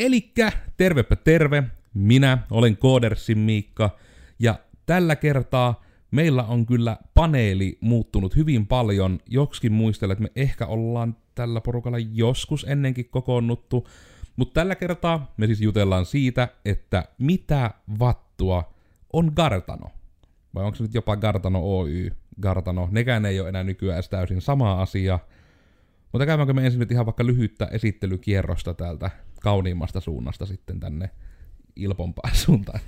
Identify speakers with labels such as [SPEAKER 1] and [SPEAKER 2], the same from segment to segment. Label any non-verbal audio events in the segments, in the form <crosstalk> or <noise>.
[SPEAKER 1] Elikkä tervepä terve, minä olen Koodersin Miikka, ja tällä kertaa meillä on kyllä paneeli muuttunut hyvin paljon. Joksikin muistelen, että me ehkä ollaan tällä porukalla joskus ennenkin kokoonnuttu, mutta tällä kertaa me siis jutellaan siitä, että mitä vattua on Gartano. Vai onko se nyt jopa Gartano Oy? Gartano, nekään ei ole enää nykyään täysin sama asia. Mutta käydäänkö me ensin nyt ihan vaikka lyhyttä esittelykierrosta täältä kauniimmasta suunnasta sitten tänne ilpompaan <laughs> suuntaan.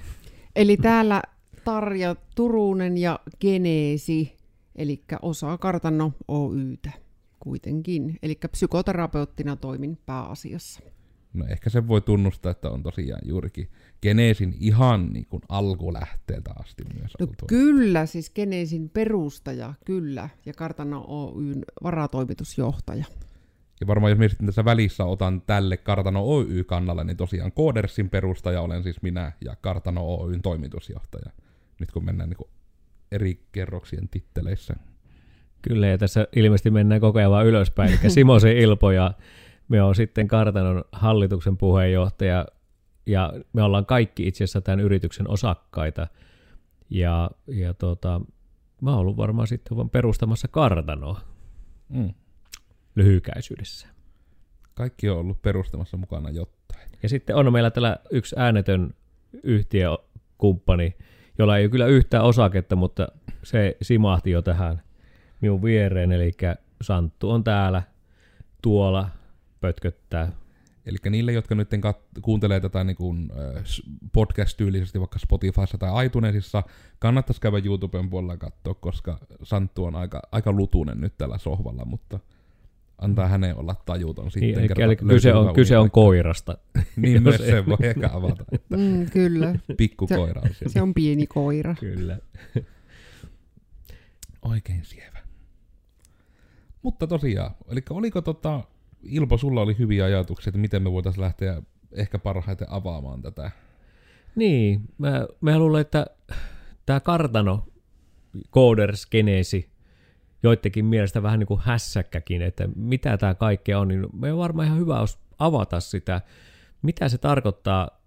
[SPEAKER 2] Eli täällä Tarja Turunen ja Geneesi, eli osa Kartano Oytä kuitenkin. Eli psykoterapeuttina toimin pääasiassa.
[SPEAKER 1] No ehkä se voi tunnustaa, että on tosiaan juurikin Geneesin ihan niin kuin alkulähteeltä asti myös
[SPEAKER 2] no
[SPEAKER 1] oltu.
[SPEAKER 2] Kyllä, siis Geneesin perustaja, kyllä, ja Kartano Oyn varatoimitusjohtaja.
[SPEAKER 1] Ja varmaan jos sitten tässä välissä otan tälle Kartano Oy-kannalle, niin tosiaan Koodersin perustaja olen siis minä ja Kartano Oyn toimitusjohtaja. Nyt kun mennään niin kuin eri kerroksien titteleissä.
[SPEAKER 3] Kyllä, ja tässä ilmeisesti mennään koko ajan vaan ylöspäin. Eli <laughs> Simosen Ilpo ja me on sitten Kartanon hallituksen puheenjohtaja, ja me ollaan kaikki itse asiassa tämän yrityksen osakkaita. Ja, ja tota, mä oon ollut varmaan sitten vaan perustamassa Kartanoa
[SPEAKER 1] Mm.
[SPEAKER 3] Lyhykäisyydessä.
[SPEAKER 1] Kaikki on ollut perustamassa mukana jotain.
[SPEAKER 3] Ja sitten on meillä tällä yksi äänetön yhtiökumppani, jolla ei ole kyllä yhtään osaketta, mutta se simahti jo tähän minun viereen, eli Santtu on täällä, tuolla, pötköttää.
[SPEAKER 1] Eli niille, jotka nyt kat- kuuntelee tätä niin kuin, äh, podcast-tyylisesti vaikka Spotifyssa tai iTunesissa, kannattaisi käydä YouTuben puolella katsoa, koska Santtu on aika, aika lutunen nyt tällä sohvalla, mutta antaa hänen olla tajuton sitten.
[SPEAKER 3] Niin, eli,
[SPEAKER 1] kerta
[SPEAKER 3] eli kyse, on, kyse on koirasta. <laughs> <laughs>
[SPEAKER 1] Niin myös se voi ehkä avata, että
[SPEAKER 2] Mm, kyllä,
[SPEAKER 1] pikku koira on siellä.
[SPEAKER 2] se on pieni koira.
[SPEAKER 3] Kyllä. <laughs>
[SPEAKER 1] Oikein sievä. Mutta tosiaan, eli oliko tota, Ilpo, sulla oli hyviä ajatuksia, että miten me voitaisiin lähteä ehkä parhaiten avaamaan tätä.
[SPEAKER 3] Niin, mä, mä luulen, että tämä kartano, Coders, Genesi, joidenkin mielestä vähän niin kuin hässäkkäkin, että mitä tämä kaikkea on, niin me on varmaan ihan hyvä olisi avata sitä, mitä se tarkoittaa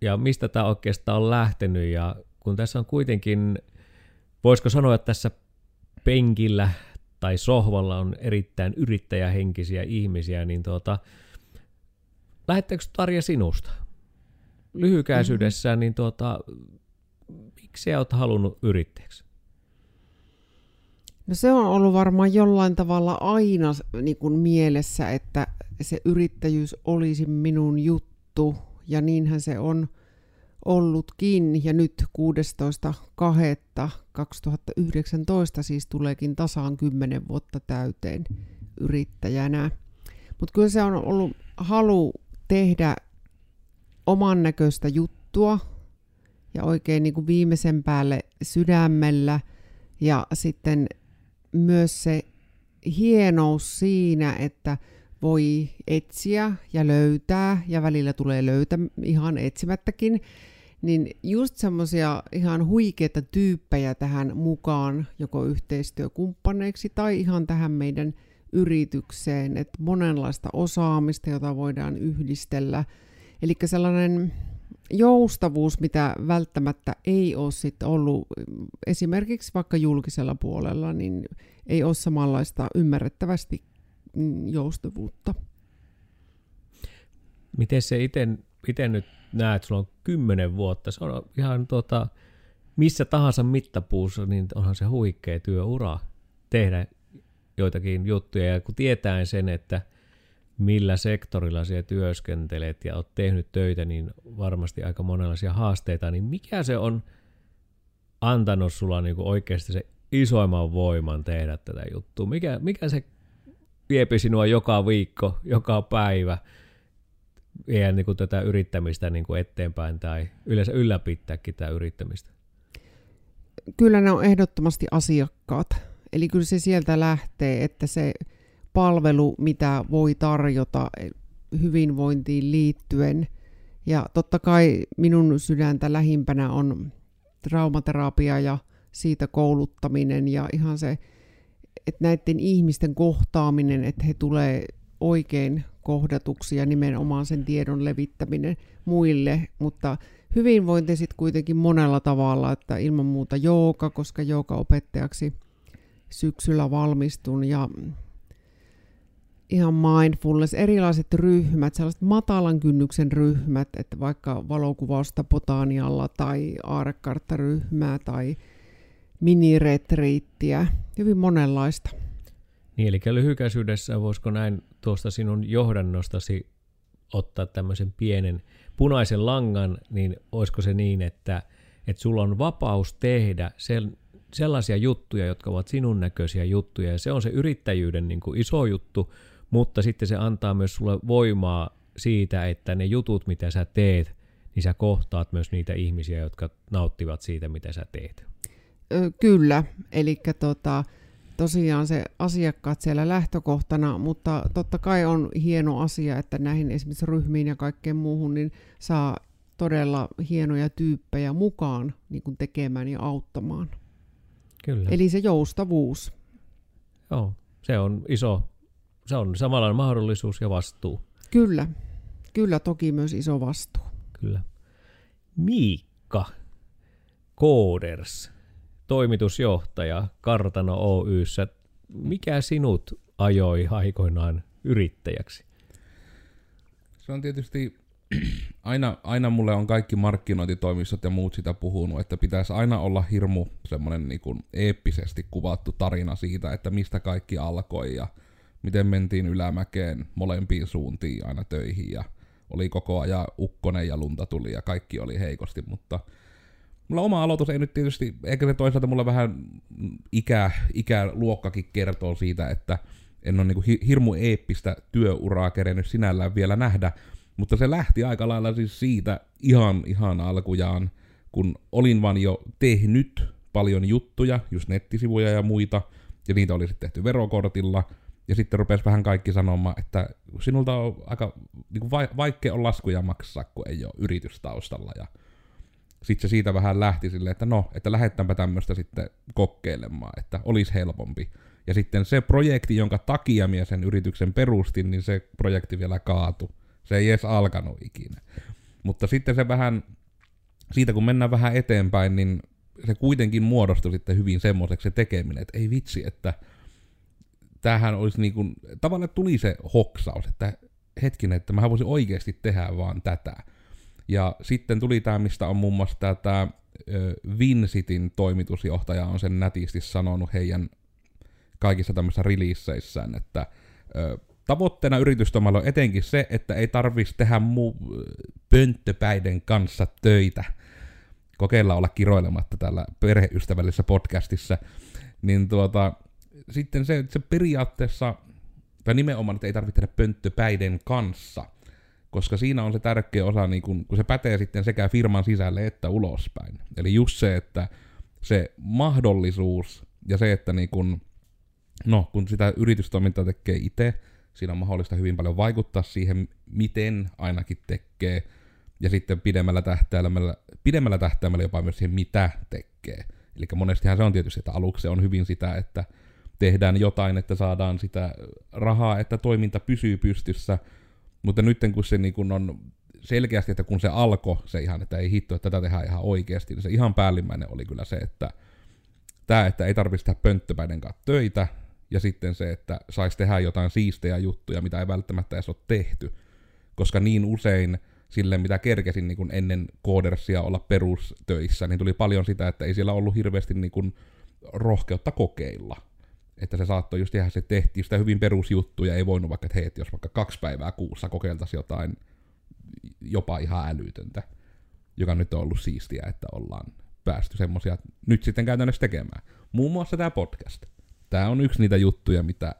[SPEAKER 3] ja mistä tämä oikeastaan on lähtenyt. Ja kun tässä on kuitenkin, voisiko sanoa, että tässä penkillä tai sohvalla on erittäin yrittäjähenkisiä ihmisiä, niin tuota, lähettekö Tarja sinusta? Lyhykäisyydessään, niin tuota, miksi sä oot halunnut yrittäjäksi?
[SPEAKER 2] No se on ollut varmaan jollain tavalla aina niin kuin mielessä, että se yrittäjyys olisi minun juttu, ja niinhän se on ollutkin, ja nyt 16.2.2019 siis tuleekin tasaan 10 vuotta täyteen yrittäjänä. Mutta kyllä se on ollut halu tehdä oman näköistä juttua, ja oikein niin kuin viimeisen päälle sydämellä, ja sitten myös se hienous siinä, että voi etsiä ja löytää, ja välillä tulee löytä ihan etsimättäkin, niin just semmoisia ihan huikeita tyyppejä tähän mukaan, joko yhteistyökumppaneiksi tai ihan tähän meidän yritykseen, että monenlaista osaamista, jota voidaan yhdistellä. Eli sellainen joustavuus, mitä välttämättä ei ole sit ollut esimerkiksi vaikka julkisella puolella, niin ei ole samanlaista ymmärrettävästi mm, joustavuutta.
[SPEAKER 3] Miten se itse nyt näet, sulla on kymmenen vuotta, se on ihan tuota, missä tahansa mittapuussa, niin onhan se huikea työura tehdä joitakin juttuja. Ja kun tietää sen, että millä sektorilla siellä työskentelet ja oot tehnyt töitä, niin varmasti aika monenlaisia haasteita, niin mikä se on antanut sulla niin oikeasti se isoimman voiman tehdä tätä juttua? Mikä, mikä se viepi sinua joka viikko, joka päivä, vie niin tätä yrittämistä niin kuin eteenpäin tai yleensä ylläpitääkin tätä yrittämistä?
[SPEAKER 2] Kyllä ne on ehdottomasti asiakkaat. Eli kyllä se sieltä lähtee, että se palvelu, mitä voi tarjota hyvinvointiin liittyen. Ja totta kai minun sydäntä lähimpänä on traumaterapia ja siitä kouluttaminen ja ihan se, että näiden ihmisten kohtaaminen, että he tulee oikein kohdatuksi ja nimenomaan sen tiedon levittäminen muille, mutta hyvinvointi sitten kuitenkin monella tavalla, että ilman muuta jooga, koska jooga-opettajaksi syksyllä valmistun ja ihan mindfulness, erilaiset ryhmät, sellaiset matalan kynnyksen ryhmät, että vaikka valokuvausta Potanialla tai aarekarttaryhmää tai miniretriittiä, hyvin monenlaista.
[SPEAKER 3] Niin, eli lyhykäisyydessä voisiko näin tuosta sinun johdannostasi ottaa tämmöisen pienen punaisen langan, niin olisiko se niin, että, että sulla on vapaus tehdä sen, sellaisia juttuja, jotka ovat sinun näköisiä juttuja, ja se on se yrittäjyyden niin kuin iso juttu, mutta sitten se antaa myös sulle voimaa siitä, että ne jutut, mitä sä teet, niin sä kohtaat myös niitä ihmisiä, jotka nauttivat siitä, mitä sä teet.
[SPEAKER 2] Kyllä, eli tota, tosiaan se asiakkaat siellä lähtökohtana, mutta totta kai on hieno asia, että näihin esimerkiksi ryhmiin ja kaikkeen muuhun niin saa todella hienoja tyyppejä mukaan niin kuin tekemään ja auttamaan.
[SPEAKER 3] Kyllä.
[SPEAKER 2] Eli se joustavuus.
[SPEAKER 3] Joo, se on iso, se on samalla mahdollisuus ja vastuu.
[SPEAKER 2] Kyllä, kyllä toki myös iso vastuu.
[SPEAKER 3] Kyllä. Miikka Kooders, toimitusjohtaja Kartano Oyssä. Mikä sinut ajoi aikoinaan yrittäjäksi?
[SPEAKER 1] Se on tietysti, <clears throat> aina, aina mulle on kaikki markkinointitoimistot ja muut sitä puhunut, että pitäisi aina olla hirmu semmoinen niin kuin eeppisesti kuvattu tarina siitä, että mistä kaikki alkoi ja miten mentiin ylämäkeen molempiin suuntiin aina töihin ja oli koko ajan ukkonen ja lunta tuli ja kaikki oli heikosti, mutta mulla oma aloitus ei nyt tietysti, eikä se toisaalta mulla vähän ikä, ikäluokkakin kertoo siitä, että en ole niinku hirmu eeppistä työuraa kerennyt sinällään vielä nähdä, mutta se lähti aika lailla siis siitä ihan, ihan alkujaan, kun olin vaan jo tehnyt paljon juttuja, just nettisivuja ja muita, ja niitä oli sitten tehty verokortilla, ja sitten rupesi vähän kaikki sanomaan, että sinulta on aika niin kuin vaikea on laskuja maksaa, kun ei ole yritystaustalla. Ja sitten se siitä vähän lähti silleen, että no, että lähettäänpä tämmöistä sitten kokeilemaan, että olisi helpompi. Ja sitten se projekti, jonka takia minä sen yrityksen perustin, niin se projekti vielä kaatu. Se ei edes alkanut ikinä. Mutta sitten se vähän, siitä kun mennään vähän eteenpäin, niin se kuitenkin muodostui sitten hyvin semmoiseksi se tekeminen, että ei vitsi, että tämähän olisi niin kuin, tavallaan tuli se hoksaus, että hetkinen, että mä voisin oikeasti tehdä vaan tätä. Ja sitten tuli tämä, mistä on muun muassa tämä Vincitin toimitusjohtaja on sen nätisti sanonut heidän kaikissa tämmöisissä releaseissään, että ö, tavoitteena yritystomalla on etenkin se, että ei tarvitsisi tehdä muu pönttöpäiden kanssa töitä. Kokeilla olla kiroilematta täällä perheystävällisessä podcastissa. Niin tuota, sitten se, se periaatteessa, tai nimenomaan, että ei tarvitse tehdä pönttöpäiden kanssa, koska siinä on se tärkeä osa, niin kun, kun se pätee sitten sekä firman sisälle että ulospäin. Eli just se, että se mahdollisuus ja se, että niin kun, no, kun sitä yritystoimintaa tekee itse, siinä on mahdollista hyvin paljon vaikuttaa siihen, miten ainakin tekee, ja sitten pidemmällä tähtäimellä, pidemmällä tähtäimellä jopa myös siihen, mitä tekee. Eli monestihan se on tietysti, että aluksi se on hyvin sitä, että tehdään jotain, että saadaan sitä rahaa, että toiminta pysyy pystyssä, mutta nyt kun se niin kun on selkeästi, että kun se alkoi, se ihan, että ei hitto, että tätä tehdään ihan oikeasti, niin se ihan päällimmäinen oli kyllä se, että tämä, että ei tarvitse tehdä pönttöpäiden kanssa töitä, ja sitten se, että saisi tehdä jotain siistejä juttuja, mitä ei välttämättä edes ole tehty, koska niin usein sille, mitä kerkesin niin kun ennen koodersia olla perustöissä, niin tuli paljon sitä, että ei siellä ollut hirveästi niin kun rohkeutta kokeilla että se saattoi just tehdä, se tehtiin sitä hyvin perusjuttuja, ei voinut vaikka, että hei, jos vaikka kaksi päivää kuussa kokeiltaisiin jotain jopa ihan älytöntä, joka nyt on ollut siistiä, että ollaan päästy semmosia nyt sitten käytännössä tekemään. Muun muassa tämä podcast. Tämä on yksi niitä juttuja, mitä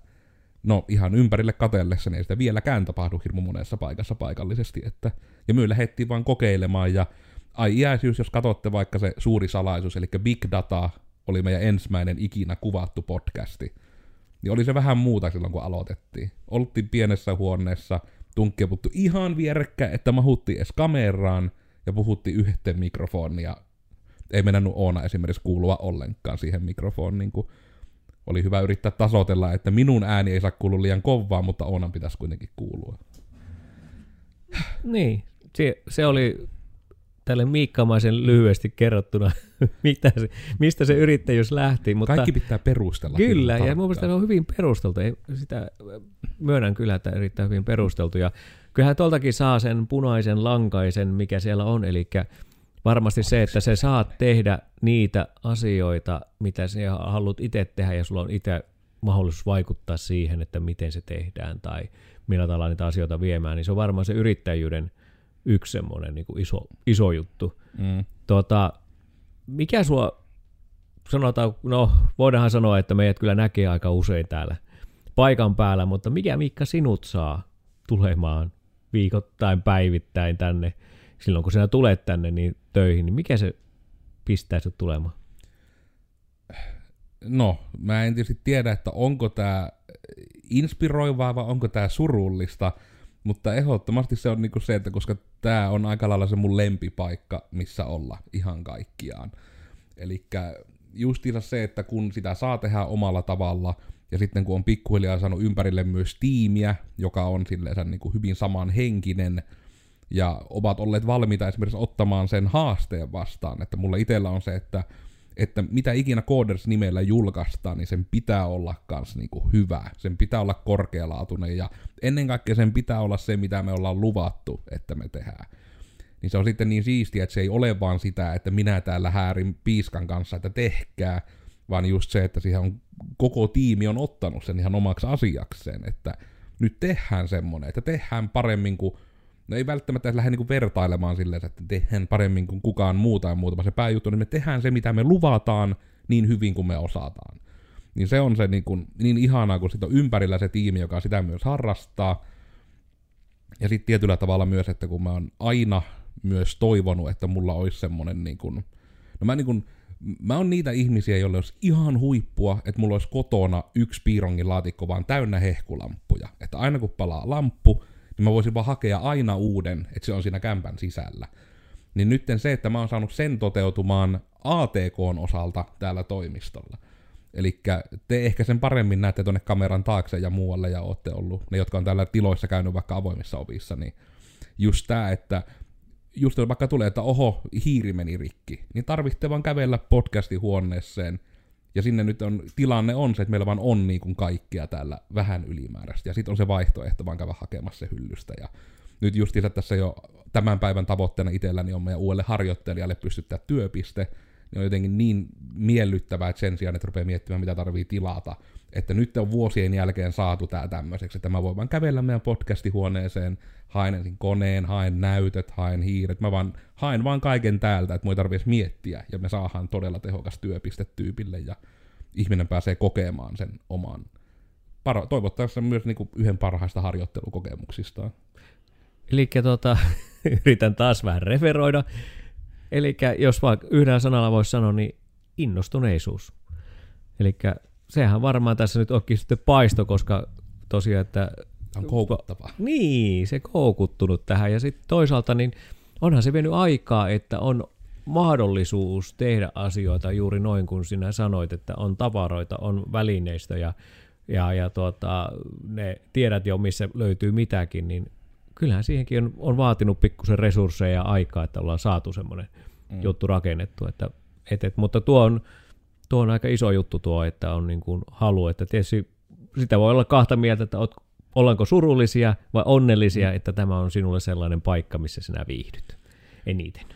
[SPEAKER 1] no ihan ympärille katellessa, niin ei sitä vieläkään tapahdu hirmu monessa paikassa paikallisesti, että, ja me lähdettiin vaan kokeilemaan, ja ai iäisyys, jos katsotte vaikka se suuri salaisuus, eli Big Data oli meidän ensimmäinen ikinä kuvattu podcasti, niin oli se vähän muuta silloin, kun aloitettiin. Oltiin pienessä huoneessa, tunkkeuputtu ihan vierekkä, että mahuttiin edes kameraan ja puhuttiin yhteen mikrofoniin ja ei mennä Oona esimerkiksi kuulua ollenkaan siihen mikrofoniin, kun oli hyvä yrittää tasotella, että minun ääni ei saa kuulua liian kovaa, mutta Oonan pitäisi kuitenkin kuulua.
[SPEAKER 3] Niin, se, se oli tälle Miikkamaisen lyhyesti kerrottuna, <laughs> mitä se, mistä se yrittäjyys lähti. Mutta
[SPEAKER 1] Kaikki pitää perustella.
[SPEAKER 3] Kyllä, ja mun mielestä se on hyvin perusteltu. Ei, sitä myönnän kyllä, että erittäin hyvin perusteltu. Ja kyllähän tuoltakin saa sen punaisen lankaisen, mikä siellä on, eli varmasti se, että sä saat tehdä niitä asioita, mitä sä haluat itse tehdä, ja sulla on itse mahdollisuus vaikuttaa siihen, että miten se tehdään, tai millä tavalla niitä asioita viemään, niin se on varmaan se yrittäjyyden yksi semmoinen niin iso, iso juttu.
[SPEAKER 1] Mm.
[SPEAKER 3] Tota, mikä sua, sanotaan, no voidaanhan sanoa, että meidät kyllä näkee aika usein täällä paikan päällä, mutta mikä Mikka sinut saa tulemaan viikoittain, päivittäin tänne, silloin kun sinä tulet tänne niin töihin, niin mikä se pistää sinut tulemaan?
[SPEAKER 1] No, mä en tietysti tiedä, että onko tämä inspiroivaa vai onko tämä surullista, mutta ehdottomasti se on niinku se, että koska tämä on aika lailla se mun lempipaikka, missä olla ihan kaikkiaan. Eli justiinsa se, että kun sitä saa tehdä omalla tavalla, ja sitten kun on pikkuhiljaa saanut ympärille myös tiimiä, joka on silleen niin kuin hyvin samanhenkinen, ja ovat olleet valmiita esimerkiksi ottamaan sen haasteen vastaan, että mulla itsellä on se, että että mitä ikinä Coders nimellä julkaistaan, niin sen pitää olla kans niinku hyvä. Sen pitää olla korkealaatuinen ja ennen kaikkea sen pitää olla se, mitä me ollaan luvattu, että me tehdään. Niin se on sitten niin siistiä, että se ei ole vaan sitä, että minä täällä häärin piiskan kanssa, että tehkää, vaan just se, että siihen on, koko tiimi on ottanut sen ihan omaksi asiakseen, että nyt tehdään semmonen, että tehdään paremmin kuin No ei välttämättä lähde niinku vertailemaan silleen, että tehdään paremmin kuin kukaan muu tai muuta, vaan se pääjuttu, niin me tehdään se, mitä me luvataan niin hyvin kuin me osataan. Niin se on se niin, kuin, niin ihanaa, kun sitten on ympärillä se tiimi, joka sitä myös harrastaa. Ja sitten tietyllä tavalla myös, että kun mä oon aina myös toivonut, että mulla olisi semmonen niin kuin, no mä niin kuin, mä oon niitä ihmisiä, joille olisi ihan huippua, että mulla olisi kotona yksi piirongin laatikko vaan täynnä hehkulamppuja. Että aina kun palaa lamppu, niin mä voisin vaan hakea aina uuden, että se on siinä kämpän sisällä. Niin nyt se, että mä oon saanut sen toteutumaan ATKn osalta täällä toimistolla. Eli te ehkä sen paremmin näette tuonne kameran taakse ja muualle ja ootte ollut, ne jotka on täällä tiloissa käynyt vaikka avoimissa ovissa, niin just tää, että just vaikka tulee, että oho, hiiri meni rikki, niin tarvitsee vaan kävellä podcastin huoneeseen, ja sinne nyt on, tilanne on se, että meillä vaan on niin kuin kaikkea täällä vähän ylimääräistä. Ja sitten on se vaihtoehto vaan käydä hakemassa se hyllystä. Ja nyt justiinsa tässä jo tämän päivän tavoitteena itselläni on meidän uudelle harjoittelijalle pystyttää työpiste. Niin on jotenkin niin miellyttävää, että sen sijaan, että rupeaa miettimään, mitä tarvii tilata. Että nyt on vuosien jälkeen saatu tää tämmöiseksi, että mä voin vaan kävellä meidän podcastihuoneeseen, haen koneen, haen näytöt, haen hiiret. Mä vaan haen vaan kaiken täältä, että mua ei tarvitse miettiä. Ja me saadaan todella tehokas työpiste tyypille ja ihminen pääsee kokemaan sen oman, par- toivottavasti myös niinku yhden parhaista harjoittelukokemuksistaan.
[SPEAKER 3] Eli tota, <laughs> yritän taas vähän referoida. Eli jos vaikka yhdellä sanalla voisi sanoa, niin innostuneisuus. Eli sehän varmaan tässä nyt onkin sitten paisto, koska tosiaan, että
[SPEAKER 1] On koukuttavaa.
[SPEAKER 3] niin, se koukuttunut tähän. Ja sitten toisaalta niin onhan se vienyt aikaa, että on mahdollisuus tehdä asioita juuri noin kuin sinä sanoit, että on tavaroita, on välineistöjä ja, ja tuota, ne tiedät jo, missä löytyy mitäkin, niin kyllähän siihenkin on, on vaatinut pikkusen resursseja ja aikaa, että ollaan saatu semmoinen mm. juttu rakennettu. Että, et, et, mutta tuo on, tuo on aika iso juttu tuo, että on niin kuin halu, että tietysti sitä voi olla kahta mieltä, että oot, ollaanko surullisia vai onnellisia, mm. että tämä on sinulle sellainen paikka, missä sinä viihdyt eniten.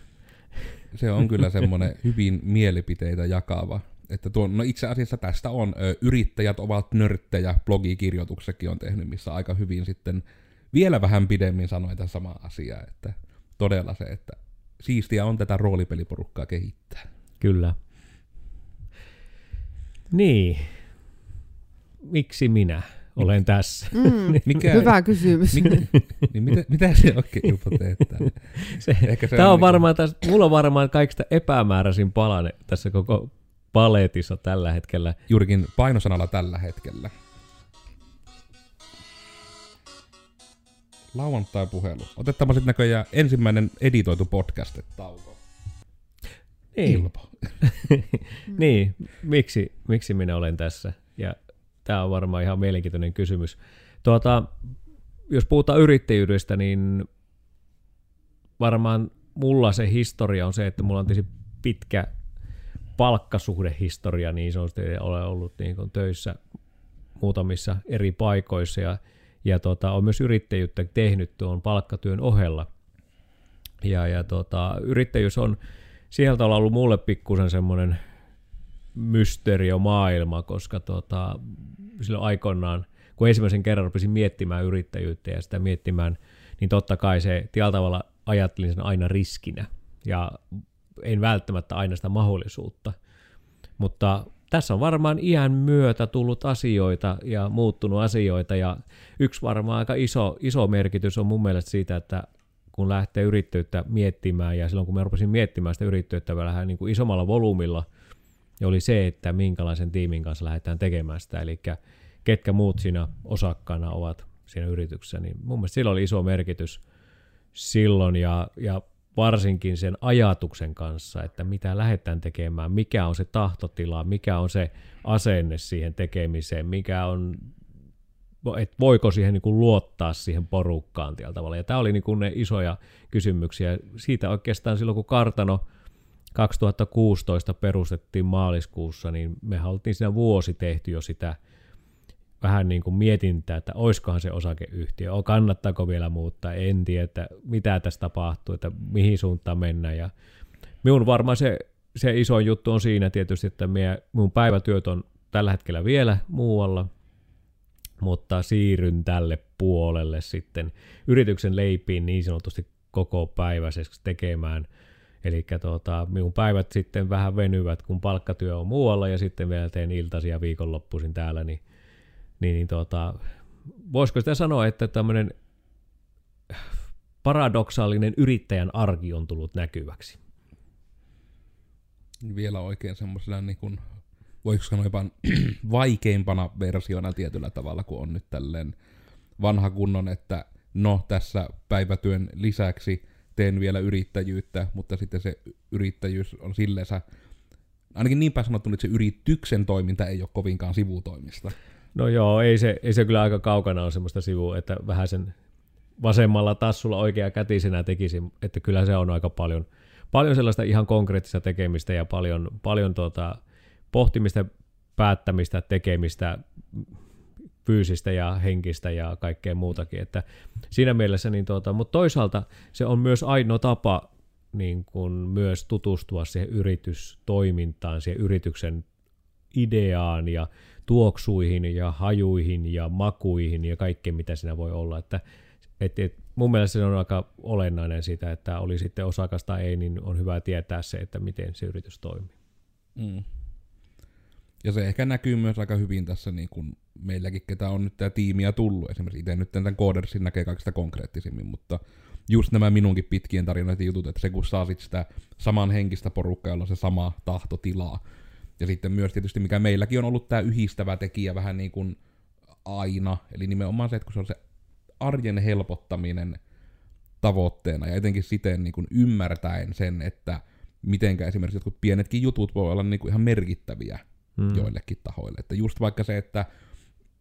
[SPEAKER 3] <laughs>
[SPEAKER 1] Se on kyllä semmoinen hyvin mielipiteitä jakava. Että tuo, no itse asiassa tästä on, ö, yrittäjät ovat nörttejä, blogikirjoituksekin on tehnyt, missä aika hyvin sitten vielä vähän pidemmin sanoi tätä samaa asiaa, että todella se, että siistiä on tätä roolipeliporukkaa kehittää.
[SPEAKER 3] Kyllä. Niin. Miksi minä olen tässä?
[SPEAKER 2] Mm, <laughs>
[SPEAKER 1] Mikä,
[SPEAKER 2] hyvä kysymys.
[SPEAKER 1] Mikä, <laughs> niin mitä, mitä se oikein Jupo teet täällä? <laughs>
[SPEAKER 3] Se,
[SPEAKER 1] Ehkä se
[SPEAKER 3] tämä on
[SPEAKER 1] niinku-
[SPEAKER 3] varmaan, täs, mulla on varmaan kaikista epämääräisin palane tässä koko paletissa tällä hetkellä.
[SPEAKER 1] Juurikin painosanalla tällä hetkellä. Lauantai-puhelu. Otetaan sitten näköjään ensimmäinen editoitu podcast-tauko.
[SPEAKER 3] Niin,
[SPEAKER 1] Ilpo.
[SPEAKER 3] niin. Miksi, miksi minä olen tässä? Ja tämä on varmaan ihan mielenkiintoinen kysymys. Tuota, jos puhutaan yrittäjyydestä, niin varmaan mulla se historia on se, että mulla on tietysti pitkä palkkasuhdehistoria niin sanotusti, olen ollut niin kuin töissä muutamissa eri paikoissa ja, ja tota, on myös yrittäjyyttä tehnyt tuon palkkatyön ohella. Ja, ja tota, yrittäjyys on sieltä ollut mulle pikkusen semmoinen maailma, koska tota, silloin aikoinaan, kun ensimmäisen kerran rupesin miettimään yrittäjyyttä ja sitä miettimään, niin totta kai se tietyllä tavalla ajattelin sen aina riskinä ja en välttämättä aina sitä mahdollisuutta. Mutta tässä on varmaan iän myötä tullut asioita ja muuttunut asioita ja yksi varmaan aika iso, iso merkitys on mun mielestä siitä, että kun lähtee yrittäjyyttä miettimään ja silloin kun mä rupesin miettimään sitä yrittäjyyttä vähän niin kuin isommalla volyymilla, niin oli se, että minkälaisen tiimin kanssa lähdetään tekemään sitä, eli ketkä muut siinä osakkaana ovat siinä yrityksessä, niin mun mielestä sillä oli iso merkitys silloin ja, ja varsinkin sen ajatuksen kanssa, että mitä lähdetään tekemään, mikä on se tahtotila, mikä on se asenne siihen tekemiseen, mikä on, että voiko siihen niin kuin luottaa siihen porukkaan tällä tavalla. Ja tämä oli niin kuin ne isoja kysymyksiä. Siitä oikeastaan silloin, kun Kartano 2016 perustettiin maaliskuussa, niin me haluttiin siinä vuosi tehty jo sitä – vähän niin kuin mietintää, että oiskohan se osakeyhtiö, o, kannattaako vielä muuttaa, en tiedä, että mitä tässä tapahtuu, että mihin suuntaan mennään. Ja minun varmaan se, se iso juttu on siinä tietysti, että minun päivätyöt on tällä hetkellä vielä muualla, mutta siirryn tälle puolelle sitten yrityksen leipiin niin sanotusti koko päiväiseksi tekemään. Eli tuota, minun päivät sitten vähän venyvät, kun palkkatyö on muualla ja sitten vielä teen iltaisia viikonloppuisin täällä, niin niin, niin tota, voisiko sitä sanoa, että tämmöinen paradoksaalinen yrittäjän arki on tullut näkyväksi?
[SPEAKER 1] Vielä oikein semmoisena, niin kuin, voiko sanoa jopa <clears throat> vaikeimpana versiona tietyllä tavalla, kun on nyt tälleen vanha kunnon, että no tässä päivätyön lisäksi teen vielä yrittäjyyttä, mutta sitten se yrittäjyys on silleensä, ainakin niin päin sanottu, että se yrityksen toiminta ei ole kovinkaan sivutoimista.
[SPEAKER 3] No joo, ei se, ei se kyllä aika kaukana ole semmoista sivua, että vähän sen vasemmalla tassulla oikea kätisenä tekisi, että kyllä se on aika paljon, paljon sellaista ihan konkreettista tekemistä ja paljon, paljon tuota, pohtimista, päättämistä, tekemistä, fyysistä ja henkistä ja kaikkea muutakin. Että siinä mielessä, niin tuota, mutta toisaalta se on myös ainoa tapa niin kuin myös tutustua siihen yritystoimintaan, siihen yrityksen ideaan ja tuoksuihin ja hajuihin ja makuihin ja kaikkeen, mitä siinä voi olla. Että, et, et, mun mielestä se on aika olennainen sitä, että oli sitten osakas tai ei, niin on hyvä tietää se, että miten se yritys toimii. Mm.
[SPEAKER 1] Ja se ehkä näkyy myös aika hyvin tässä niin kuin meilläkin, ketä on nyt tämä tiimiä tullut. Esimerkiksi itse nyt tämän Codersin näkee kaikista konkreettisimmin, mutta just nämä minunkin pitkien tarinoiden jutut, että se kun saa sit sitä samanhenkistä porukkaa, jolla on se sama tahtotila, ja sitten myös tietysti, mikä meilläkin on ollut tämä yhdistävä tekijä vähän niin kuin aina, eli nimenomaan se, että kun se on se arjen helpottaminen tavoitteena, ja etenkin siten niin kuin ymmärtäen sen, että mitenkä esimerkiksi jotkut pienetkin jutut voi olla niin kuin ihan merkittäviä hmm. joillekin tahoille. Että just vaikka se, että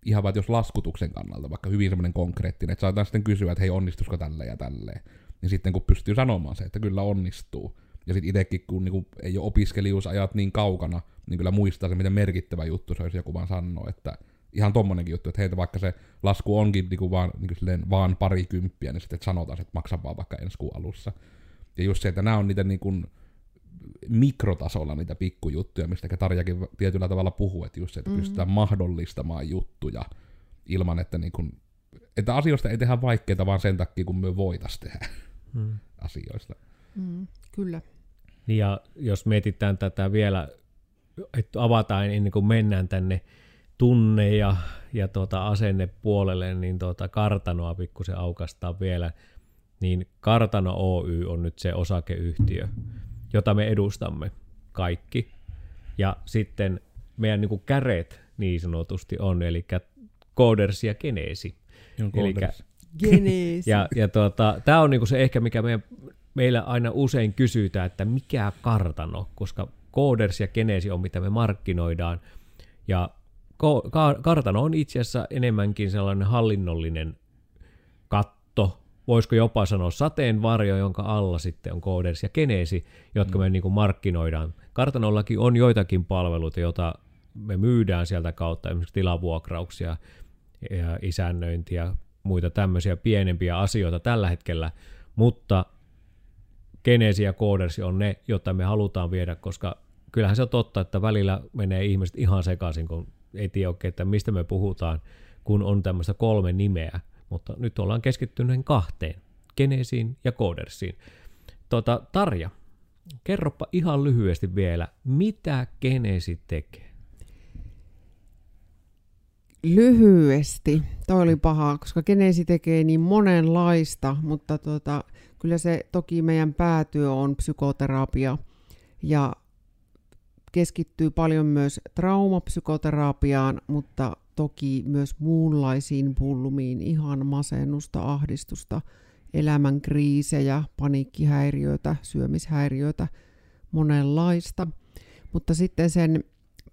[SPEAKER 1] ihan vaikka jos laskutuksen kannalta, vaikka hyvin semmoinen konkreettinen, että saadaan sitten kysyä, että hei onnistusko tälle ja tälleen. Niin sitten kun pystyy sanomaan se, että kyllä onnistuu, ja sitten itsekin, kun niinku ei ole opiskelijuusajat niin kaukana, niin kyllä muistaa se, miten merkittävä juttu se olisi joku vaan sanoa, että ihan tommonenkin juttu, että heitä vaikka se lasku onkin niinku vaan, niinku vaan pari kymppiä, niin sitten sanotaan, että maksa vaan vaikka ensi kuun alussa. Ja just se, että nämä on niitä niinku mikrotasolla niitä pikkujuttuja, mistä Tarjakin tietyllä tavalla puhuu, että just se, että mm-hmm. pystytään mahdollistamaan juttuja ilman, että, niinku, että asioista ei tehdä vaikeita vaan sen takia, kun me voitaisiin tehdä mm. asioista.
[SPEAKER 2] Mm, kyllä.
[SPEAKER 3] Ja jos mietitään tätä vielä, että avataan ennen kuin mennään tänne tunne- ja, ja tuota asennepuolelle, niin tuota kartanoa pikkusen aukastaa vielä, niin Kartano Oy on nyt se osakeyhtiö, jota me edustamme kaikki. Ja sitten meidän niin kuin käret niin sanotusti on, eli Coders ja Geneesi.
[SPEAKER 2] Geneesi. <laughs>
[SPEAKER 3] Ja, ja tuota, tämä on niinku se ehkä, mikä meidän meillä aina usein kysytään, että mikä kartano, koska Coders ja Genesi on mitä me markkinoidaan, ja ko- ka- kartano on itse asiassa enemmänkin sellainen hallinnollinen voisiko jopa sanoa sateenvarjo, jonka alla sitten on Coders ja Genesi, jotka me niin kuin markkinoidaan. Kartanollakin on joitakin palveluita, joita me myydään sieltä kautta, esimerkiksi tilavuokrauksia ja isännöintiä, muita tämmöisiä pienempiä asioita tällä hetkellä, mutta Genesi ja Codersi on ne, joita me halutaan viedä, koska kyllähän se on totta, että välillä menee ihmiset ihan sekaisin, kun ei tiedä oikein, että mistä me puhutaan, kun on tämmöistä kolme nimeä, mutta nyt ollaan keskittyneen kahteen, Genesiin ja Codersiin. Tota, Tarja, kerropa ihan lyhyesti vielä, mitä Genesi tekee?
[SPEAKER 2] Lyhyesti. Toi oli paha, koska Genesi tekee niin monenlaista, mutta tota, kyllä se toki meidän päätyö on psykoterapia ja keskittyy paljon myös traumapsykoterapiaan, mutta toki myös muunlaisiin pullumiin, ihan masennusta, ahdistusta, elämän kriisejä, paniikkihäiriöitä, syömishäiriöitä, monenlaista. Mutta sitten sen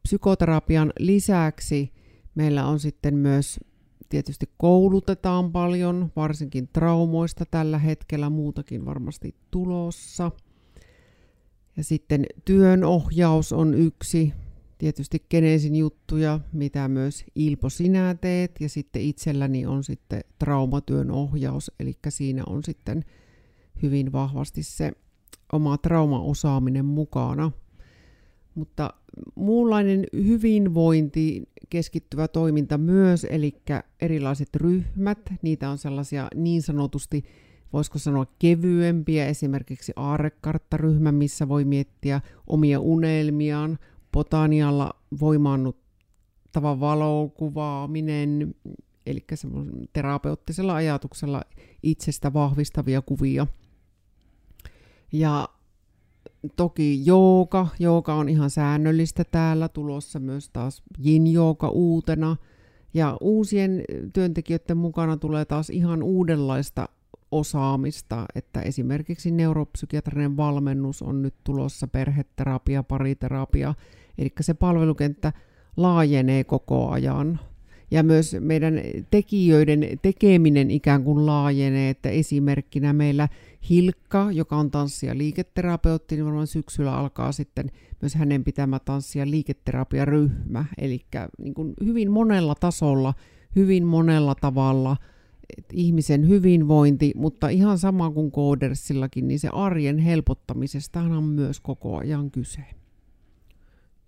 [SPEAKER 2] psykoterapian lisäksi meillä on sitten myös tietysti koulutetaan paljon, varsinkin traumoista tällä hetkellä, muutakin varmasti tulossa. Ja sitten työnohjaus on yksi, tietysti Genesin juttuja, mitä myös Ilpo sinä teet, ja sitten itselläni on sitten traumatyön ohjaus, eli siinä on sitten hyvin vahvasti se oma traumaosaaminen mukana. Mutta muunlainen hyvinvointi keskittyvä toiminta myös, eli erilaiset ryhmät, niitä on sellaisia niin sanotusti, voisiko sanoa kevyempiä, esimerkiksi aarekarttaryhmä, missä voi miettiä omia unelmiaan, botanialla voimaannuttava valokuvaaminen, eli terapeuttisella ajatuksella itsestä vahvistavia kuvia. Ja toki jooga, jooga on ihan säännöllistä täällä, tulossa myös taas yin jooga uutena. Ja uusien työntekijöiden mukana tulee taas ihan uudenlaista osaamista, että esimerkiksi neuropsykiatrinen valmennus on nyt tulossa, perheterapia, pariterapia, eli se palvelukenttä laajenee koko ajan. Ja myös meidän tekijöiden tekeminen ikään kuin laajenee, että esimerkkinä meillä Hilkka, joka on tanssi- ja liiketerapeutti, niin varmaan syksyllä alkaa sitten myös hänen pitämä tanssi- ja liiketerapiaryhmä, eli niin hyvin monella tasolla, hyvin monella tavalla – ihmisen hyvinvointi, mutta ihan sama kuin koodersillakin, niin se arjen helpottamisesta on myös koko ajan kyse.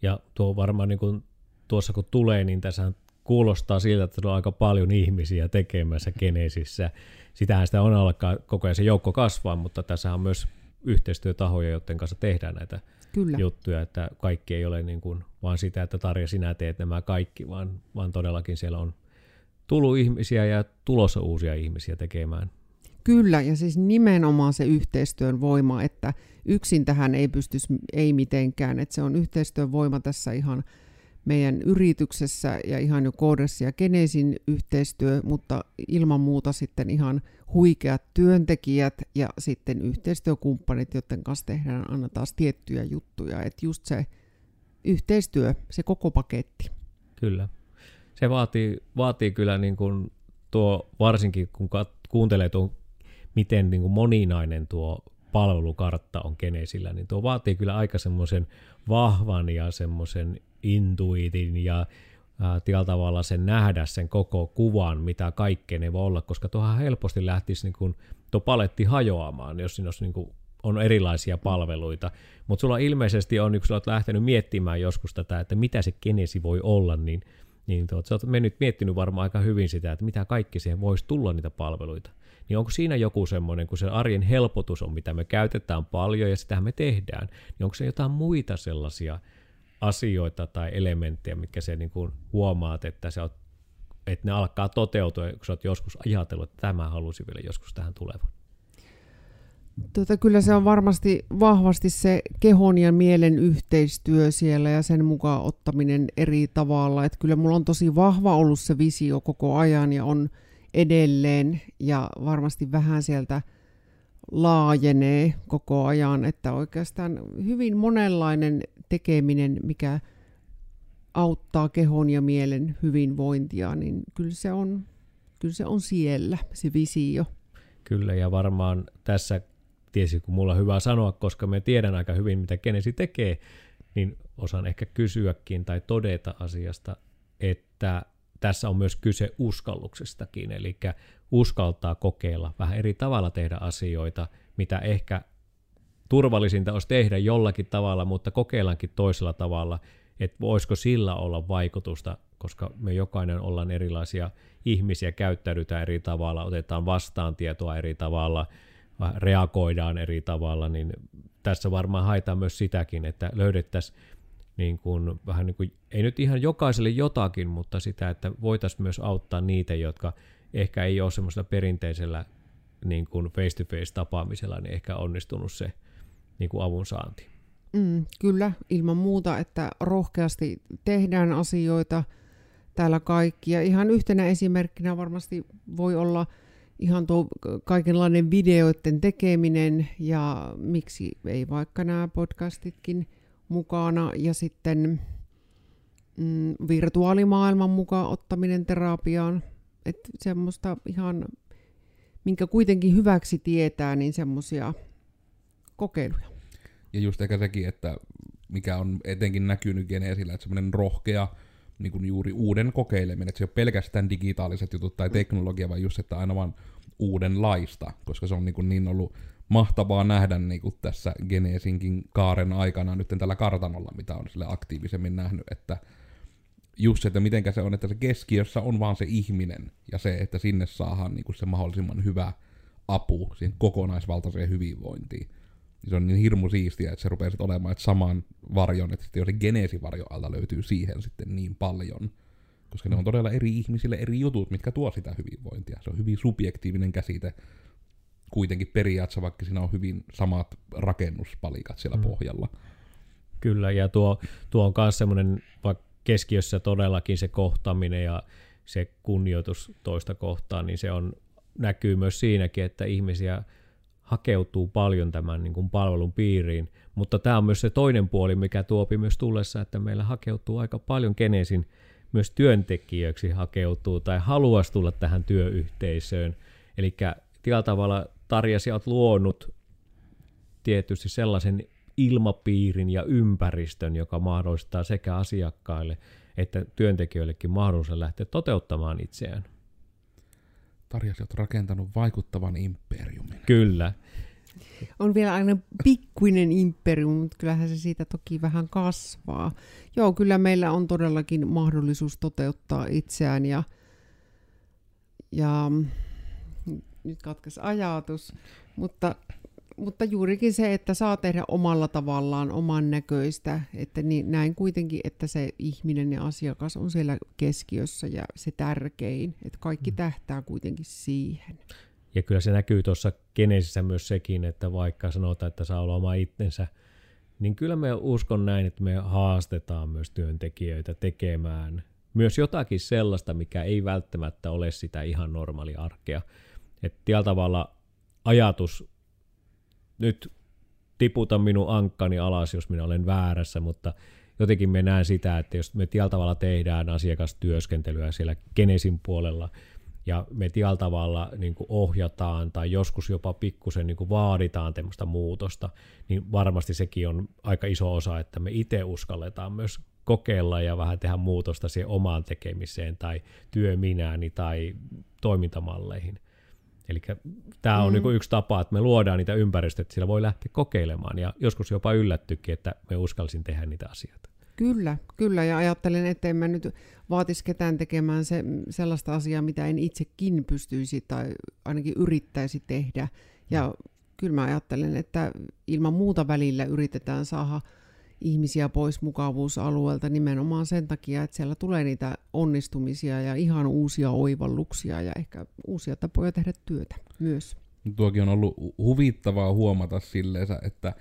[SPEAKER 3] Ja tuo varmaan niin kuin tuossa kun tulee, niin tässä kuulostaa siltä, että on aika paljon ihmisiä tekemässä Genesissä. Sitähän sitä on alkaa koko ajan se joukko kasvaa, mutta tässä on myös yhteistyötahoja, joiden kanssa tehdään näitä Kyllä. juttuja, että kaikki ei ole niin kuin vaan sitä, että Tarja sinä teet nämä kaikki, vaan, vaan todellakin siellä on tullut ihmisiä ja tulossa uusia ihmisiä tekemään.
[SPEAKER 2] Kyllä, ja siis nimenomaan se yhteistyön voima, että yksin tähän ei pystyisi, ei mitenkään, että se on yhteistyön voima tässä ihan meidän yrityksessä ja ihan jo Koodessa ja Genesin yhteistyö, mutta ilman muuta sitten ihan huikeat työntekijät ja sitten yhteistyökumppanit, joiden kanssa tehdään aina taas tiettyjä juttuja, että just se yhteistyö, se koko paketti.
[SPEAKER 3] Kyllä se vaatii, vaatii kyllä niin kuin tuo, varsinkin kun kat, kuuntelee tuon, miten niin kuin moninainen tuo palvelukartta on Genesillä, niin tuo vaatii kyllä aika semmoisen vahvan ja semmoisen intuitin ja tällä tavalla sen nähdä sen koko kuvan, mitä kaikkea ne voi olla, koska tuohan helposti lähtisi niin kuin, tuo paletti hajoamaan, jos siinä olisi niin kuin, on erilaisia palveluita. Mutta sulla ilmeisesti on, kun sä olet lähtenyt miettimään joskus tätä, että mitä se genesi voi olla, niin niin tuot, sä oot mennyt miettinyt varmaan aika hyvin sitä, että mitä kaikki siihen voisi tulla niitä palveluita. Niin onko siinä joku semmoinen, kun se arjen helpotus on, mitä me käytetään paljon ja sitä me tehdään, niin onko se jotain muita sellaisia asioita tai elementtejä, mitkä se niin kuin huomaat, että, se oot, että ne alkaa toteutua, kun sä oot joskus ajatellut, että tämä halusi vielä joskus tähän tulevan?
[SPEAKER 2] Tota, kyllä se on varmasti vahvasti se kehon ja mielen yhteistyö siellä ja sen mukaan ottaminen eri tavalla. Et kyllä mulla on tosi vahva ollut se visio koko ajan ja on edelleen ja varmasti vähän sieltä laajenee koko ajan, että oikeastaan hyvin monenlainen tekeminen, mikä auttaa kehon ja mielen hyvinvointia, niin kyllä se on, kyllä se on siellä, se visio.
[SPEAKER 3] Kyllä, ja varmaan tässä, tiesi kun mulla on hyvä sanoa, koska me tiedän aika hyvin, mitä Genesi tekee, niin osaan ehkä kysyäkin tai todeta asiasta, että tässä on myös kyse uskalluksestakin, eli uskaltaa kokeilla vähän eri tavalla tehdä asioita, mitä ehkä turvallisinta olisi tehdä jollakin tavalla, mutta kokeillaankin toisella tavalla, että voisiko sillä olla vaikutusta, koska me jokainen ollaan erilaisia ihmisiä, käyttäydytään eri tavalla, otetaan vastaan tietoa eri tavalla, reagoidaan eri tavalla, niin tässä varmaan haetaan myös sitäkin, että löydettäisiin niin kuin, vähän niin kuin, ei nyt ihan jokaiselle jotakin, mutta sitä, että voitaisiin myös auttaa niitä, jotka ehkä ei ole semmoisella perinteisellä niin kuin face-to-face tapaamisella, niin ehkä onnistunut se niin kuin avun saanti.
[SPEAKER 2] Mm, kyllä, ilman muuta, että rohkeasti tehdään asioita täällä kaikki. Ja ihan yhtenä esimerkkinä varmasti voi olla ihan tuo kaikenlainen videoiden tekeminen ja miksi ei vaikka nämä podcastitkin mukana ja sitten mm, virtuaalimaailman mukaan ottaminen terapiaan. Että semmoista ihan, minkä kuitenkin hyväksi tietää, niin semmoisia kokeiluja.
[SPEAKER 1] Ja just ehkä sekin, että mikä on etenkin näkynyt Geneesillä, että semmoinen rohkea niin kuin juuri uuden kokeileminen, että se ei ole pelkästään digitaaliset jutut tai teknologia, vaan just, että aina vaan uudenlaista, koska se on niin, kuin niin ollut mahtavaa nähdä niin kuin tässä Geneesinkin kaaren aikana nyt tällä kartanolla, mitä on sille aktiivisemmin nähnyt, että just se, että miten se on, että se keskiössä on vaan se ihminen, ja se, että sinne saadaan niin kuin se mahdollisimman hyvä apu siihen kokonaisvaltaiseen hyvinvointiin. Niin se on niin hirmu siistiä, että se rupeaa olemaan, että saman varjon, että sitten jo se geneesivarjo alta löytyy siihen sitten niin paljon. Koska ne on todella eri ihmisille eri jutut, mitkä tuo sitä hyvinvointia. Se on hyvin subjektiivinen käsite kuitenkin periaatteessa, vaikka siinä on hyvin samat rakennuspalikat siellä mm. pohjalla.
[SPEAKER 3] Kyllä, ja tuo, tuo on myös semmoinen, vaikka keskiössä todellakin se kohtaaminen ja se kunnioitus toista kohtaan, niin se on, näkyy myös siinäkin, että ihmisiä hakeutuu paljon tämän niin kuin palvelun piiriin, mutta tämä on myös se toinen puoli, mikä tuopi myös tullessa, että meillä hakeutuu aika paljon kenesin myös työntekijöiksi hakeutuu tai haluaisi tulla tähän työyhteisöön. Eli tällä tavalla Tarjasi olet luonut tietysti sellaisen ilmapiirin ja ympäristön, joka mahdollistaa sekä asiakkaille että työntekijöillekin mahdollisuuden lähteä toteuttamaan itseään.
[SPEAKER 1] Tarja, olet rakentanut vaikuttavan imperiumin.
[SPEAKER 3] Kyllä.
[SPEAKER 2] On vielä aina pikkuinen imperium, mutta kyllähän se siitä toki vähän kasvaa. Joo, kyllä meillä on todellakin mahdollisuus toteuttaa itseään ja, ja nyt katkesi ajatus, mutta, mutta juurikin se, että saa tehdä omalla tavallaan oman näköistä, että niin, näin kuitenkin, että se ihminen ja asiakas on siellä keskiössä ja se tärkein, että kaikki mm. tähtää kuitenkin siihen.
[SPEAKER 3] Ja kyllä se näkyy tuossa Genesissä myös sekin, että vaikka sanotaan, että saa olla oma itsensä, niin kyllä me uskon näin, että me haastetaan myös työntekijöitä tekemään myös jotakin sellaista, mikä ei välttämättä ole sitä ihan normaalia arkea. Että tällä tavalla ajatus, nyt tiputa minun ankkani alas, jos minä olen väärässä, mutta jotenkin me näen sitä, että jos me tällä tavalla tehdään asiakastyöskentelyä siellä Genesin puolella, ja me tällä tavalla niin kuin ohjataan tai joskus jopa pikkusen niin kuin vaaditaan tämmöistä muutosta, niin varmasti sekin on aika iso osa, että me itse uskalletaan myös kokeilla ja vähän tehdä muutosta siihen omaan tekemiseen tai työminääni tai toimintamalleihin. Eli tämä on mm. niin yksi tapa, että me luodaan niitä ympäristöjä, että sillä voi lähteä kokeilemaan ja joskus jopa yllättykin, että me uskalsin tehdä niitä asioita.
[SPEAKER 2] Kyllä, kyllä. Ja ajattelen, että en mä nyt vaatisi ketään tekemään se, sellaista asiaa, mitä en itsekin pystyisi tai ainakin yrittäisi tehdä. Ja kyllä mä ajattelen, että ilman muuta välillä yritetään saada ihmisiä pois mukavuusalueelta nimenomaan sen takia, että siellä tulee niitä onnistumisia ja ihan uusia oivalluksia ja ehkä uusia tapoja tehdä työtä myös.
[SPEAKER 1] Tuokin on ollut huvittavaa huomata silleen, että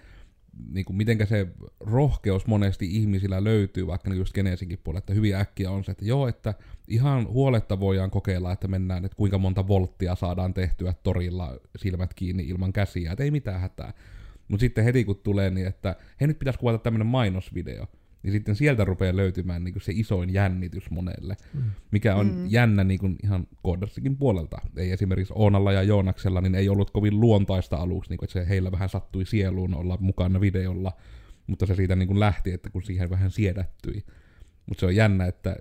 [SPEAKER 1] niin kuin mitenkä se rohkeus monesti ihmisillä löytyy, vaikka niin just Genesinkin puolella, että hyvin äkkiä on se, että joo, että ihan huoletta voidaan kokeilla, että mennään, että kuinka monta volttia saadaan tehtyä torilla silmät kiinni ilman käsiä, että ei mitään hätää. Mutta sitten heti kun tulee niin, että hei nyt pitäisi kuvata tämmöinen mainosvideo, niin sitten sieltä rupeaa löytymään niin kuin se isoin jännitys monelle, mm. mikä on mm. jännä niin kuin ihan koodersikin puolelta. Ei esimerkiksi Oonalla ja Joonaksella niin ei ollut kovin luontaista aluksi, niin kuin, että se heillä vähän sattui sieluun olla mukana videolla, mutta se siitä niin kuin lähti, että kun siihen vähän siedättyi. Mutta se on jännä, että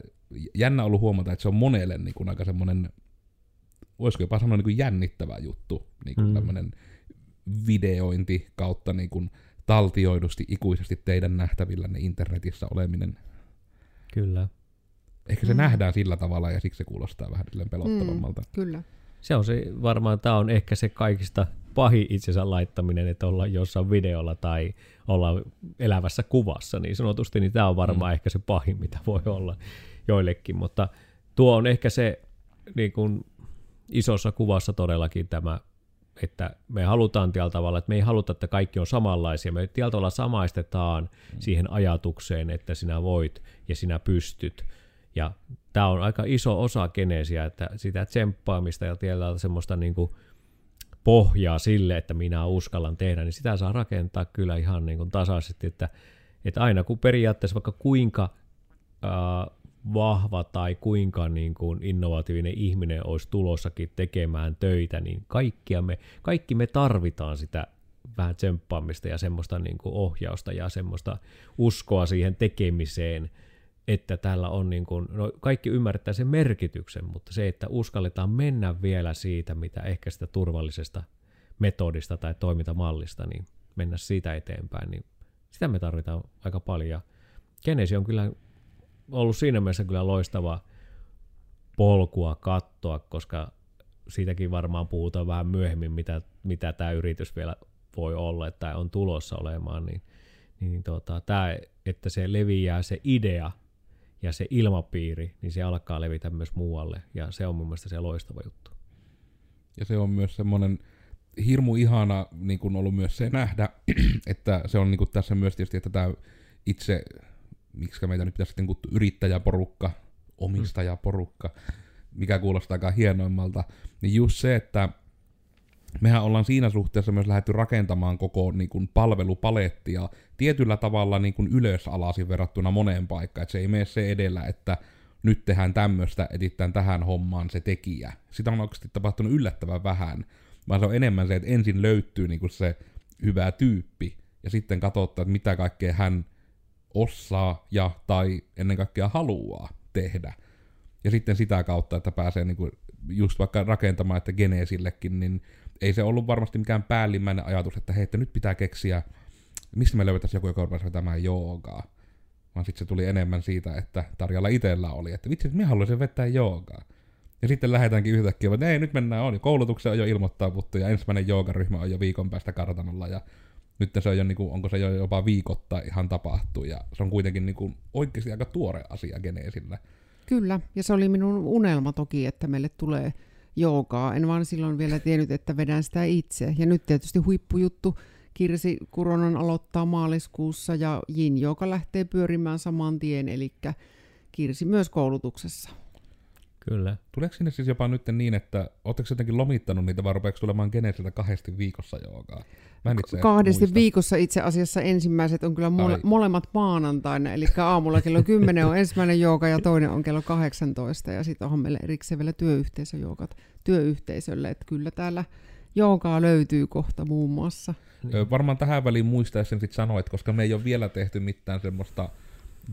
[SPEAKER 1] jännä ollut huomata, että se on monelle niin kuin aika semmoinen, voisiko jopa sanoa niin kuin jännittävä juttu, niin kuin mm. tämmöinen videointi kautta niin kuin taltioidusti ikuisesti teidän nähtävillänne internetissä oleminen.
[SPEAKER 3] Kyllä.
[SPEAKER 1] Ehkä se mm. nähdään sillä tavalla ja siksi se kuulostaa vähän pelottavammalta. Mm,
[SPEAKER 2] kyllä.
[SPEAKER 3] Se on se, varmaan tämä on ehkä se kaikista pahin itsensä laittaminen, että olla jossain videolla tai olla elävässä kuvassa, niin sanotusti, niin tämä on varmaan mm. ehkä se pahin, mitä voi olla joillekin, mutta tuo on ehkä se niin kuin isossa kuvassa todellakin tämä että me halutaan tällä tavalla, että me ei haluta, että kaikki on samanlaisia. Me tällä tavalla samaistetaan mm. siihen ajatukseen, että sinä voit ja sinä pystyt. Ja tämä on aika iso osa geneesiä, että sitä tsemppaamista ja tietyllä semmoista niin kuin pohjaa sille, että minä uskallan tehdä, niin sitä saa rakentaa kyllä ihan niin kuin tasaisesti, että, että aina kun periaatteessa vaikka kuinka ää, vahva tai kuinka niin kuin innovatiivinen ihminen olisi tulossakin tekemään töitä, niin kaikkia me, kaikki me tarvitaan sitä vähän tsemppaamista ja semmoista niin kuin ohjausta ja semmoista uskoa siihen tekemiseen, että täällä on niin kuin, no kaikki ymmärtää sen merkityksen, mutta se, että uskalletaan mennä vielä siitä, mitä ehkä sitä turvallisesta metodista tai toimintamallista, niin mennä siitä eteenpäin, niin sitä me tarvitaan aika paljon. Genesi on kyllä ollut siinä mielessä kyllä loistava polkua kattoa, koska siitäkin varmaan puhutaan vähän myöhemmin, mitä, mitä tämä yritys vielä voi olla, että on tulossa olemaan, niin, niin tota, tämä, että se leviää se idea ja se ilmapiiri, niin se alkaa levitä myös muualle, ja se on mun mielestä se loistava juttu.
[SPEAKER 1] Ja se on myös semmoinen hirmu ihana niin kuin ollut myös se nähdä, <clears throat> että se on niin kuin tässä myös tietysti, että tämä itse miksi meitä nyt pitäisi sitten kutsua yrittäjäporukka, omistajaporukka, mikä kuulostaa aika hienoimmalta, niin just se, että mehän ollaan siinä suhteessa myös lähdetty rakentamaan koko niin kuin, palvelupalettia tietyllä tavalla niin kuin, ylösalaisin verrattuna moneen paikkaan, että se ei mene se edellä, että nyt tehdään tämmöistä, etitään tähän hommaan se tekijä. Sitä on oikeasti tapahtunut yllättävän vähän, vaan se on enemmän se, että ensin löytyy niin kuin se hyvä tyyppi, ja sitten katsotaan, että mitä kaikkea hän osaa ja tai ennen kaikkea haluaa tehdä. Ja sitten sitä kautta, että pääsee niinku just vaikka rakentamaan, että Genesillekin, niin ei se ollut varmasti mikään päällimmäinen ajatus, että hei, että nyt pitää keksiä, mistä me löytäisiin joku, joka rupeaisi vetämään joogaa. Vaan sitten se tuli enemmän siitä, että Tarjalla itsellä oli, että vitsi, että minä haluaisin vetää joogaa. Ja sitten lähdetäänkin yhtäkkiä, että ei, nyt mennään, on koulutuksen on jo ilmoittauduttu ja ensimmäinen joogaryhmä on jo viikon päästä kartanolla ja nyt se on jo, niin kuin, onko se jo jopa viikotta ihan tapahtuu, ja se on kuitenkin niin kuin, oikeasti aika tuore asia Geneesillä.
[SPEAKER 2] Kyllä, ja se oli minun unelma toki, että meille tulee joogaa. En vaan silloin vielä tiennyt, että vedän sitä itse. Ja nyt tietysti huippujuttu, Kirsi Kuronan aloittaa maaliskuussa ja Jin, joka lähtee pyörimään saman tien, eli Kirsi myös koulutuksessa.
[SPEAKER 3] Kyllä.
[SPEAKER 1] Tuleeko sinne siis jopa nyt niin, että oletteko jotenkin lomittanut niitä vai rupeako tulemaan Genesiltä kahdesti viikossa joogaa?
[SPEAKER 2] Mä Kahdesti muista. viikossa itse asiassa ensimmäiset on kyllä mole, molemmat maanantaina, eli aamulla kello 10 on ensimmäinen jooga ja toinen on kello 18 ja sitten on meille erikseen vielä työyhteisöjoogat työyhteisölle, että kyllä täällä joogaa löytyy kohta muun muassa.
[SPEAKER 1] Varmaan tähän väliin muistaisin sitten sanoa, että koska me ei ole vielä tehty mitään semmoista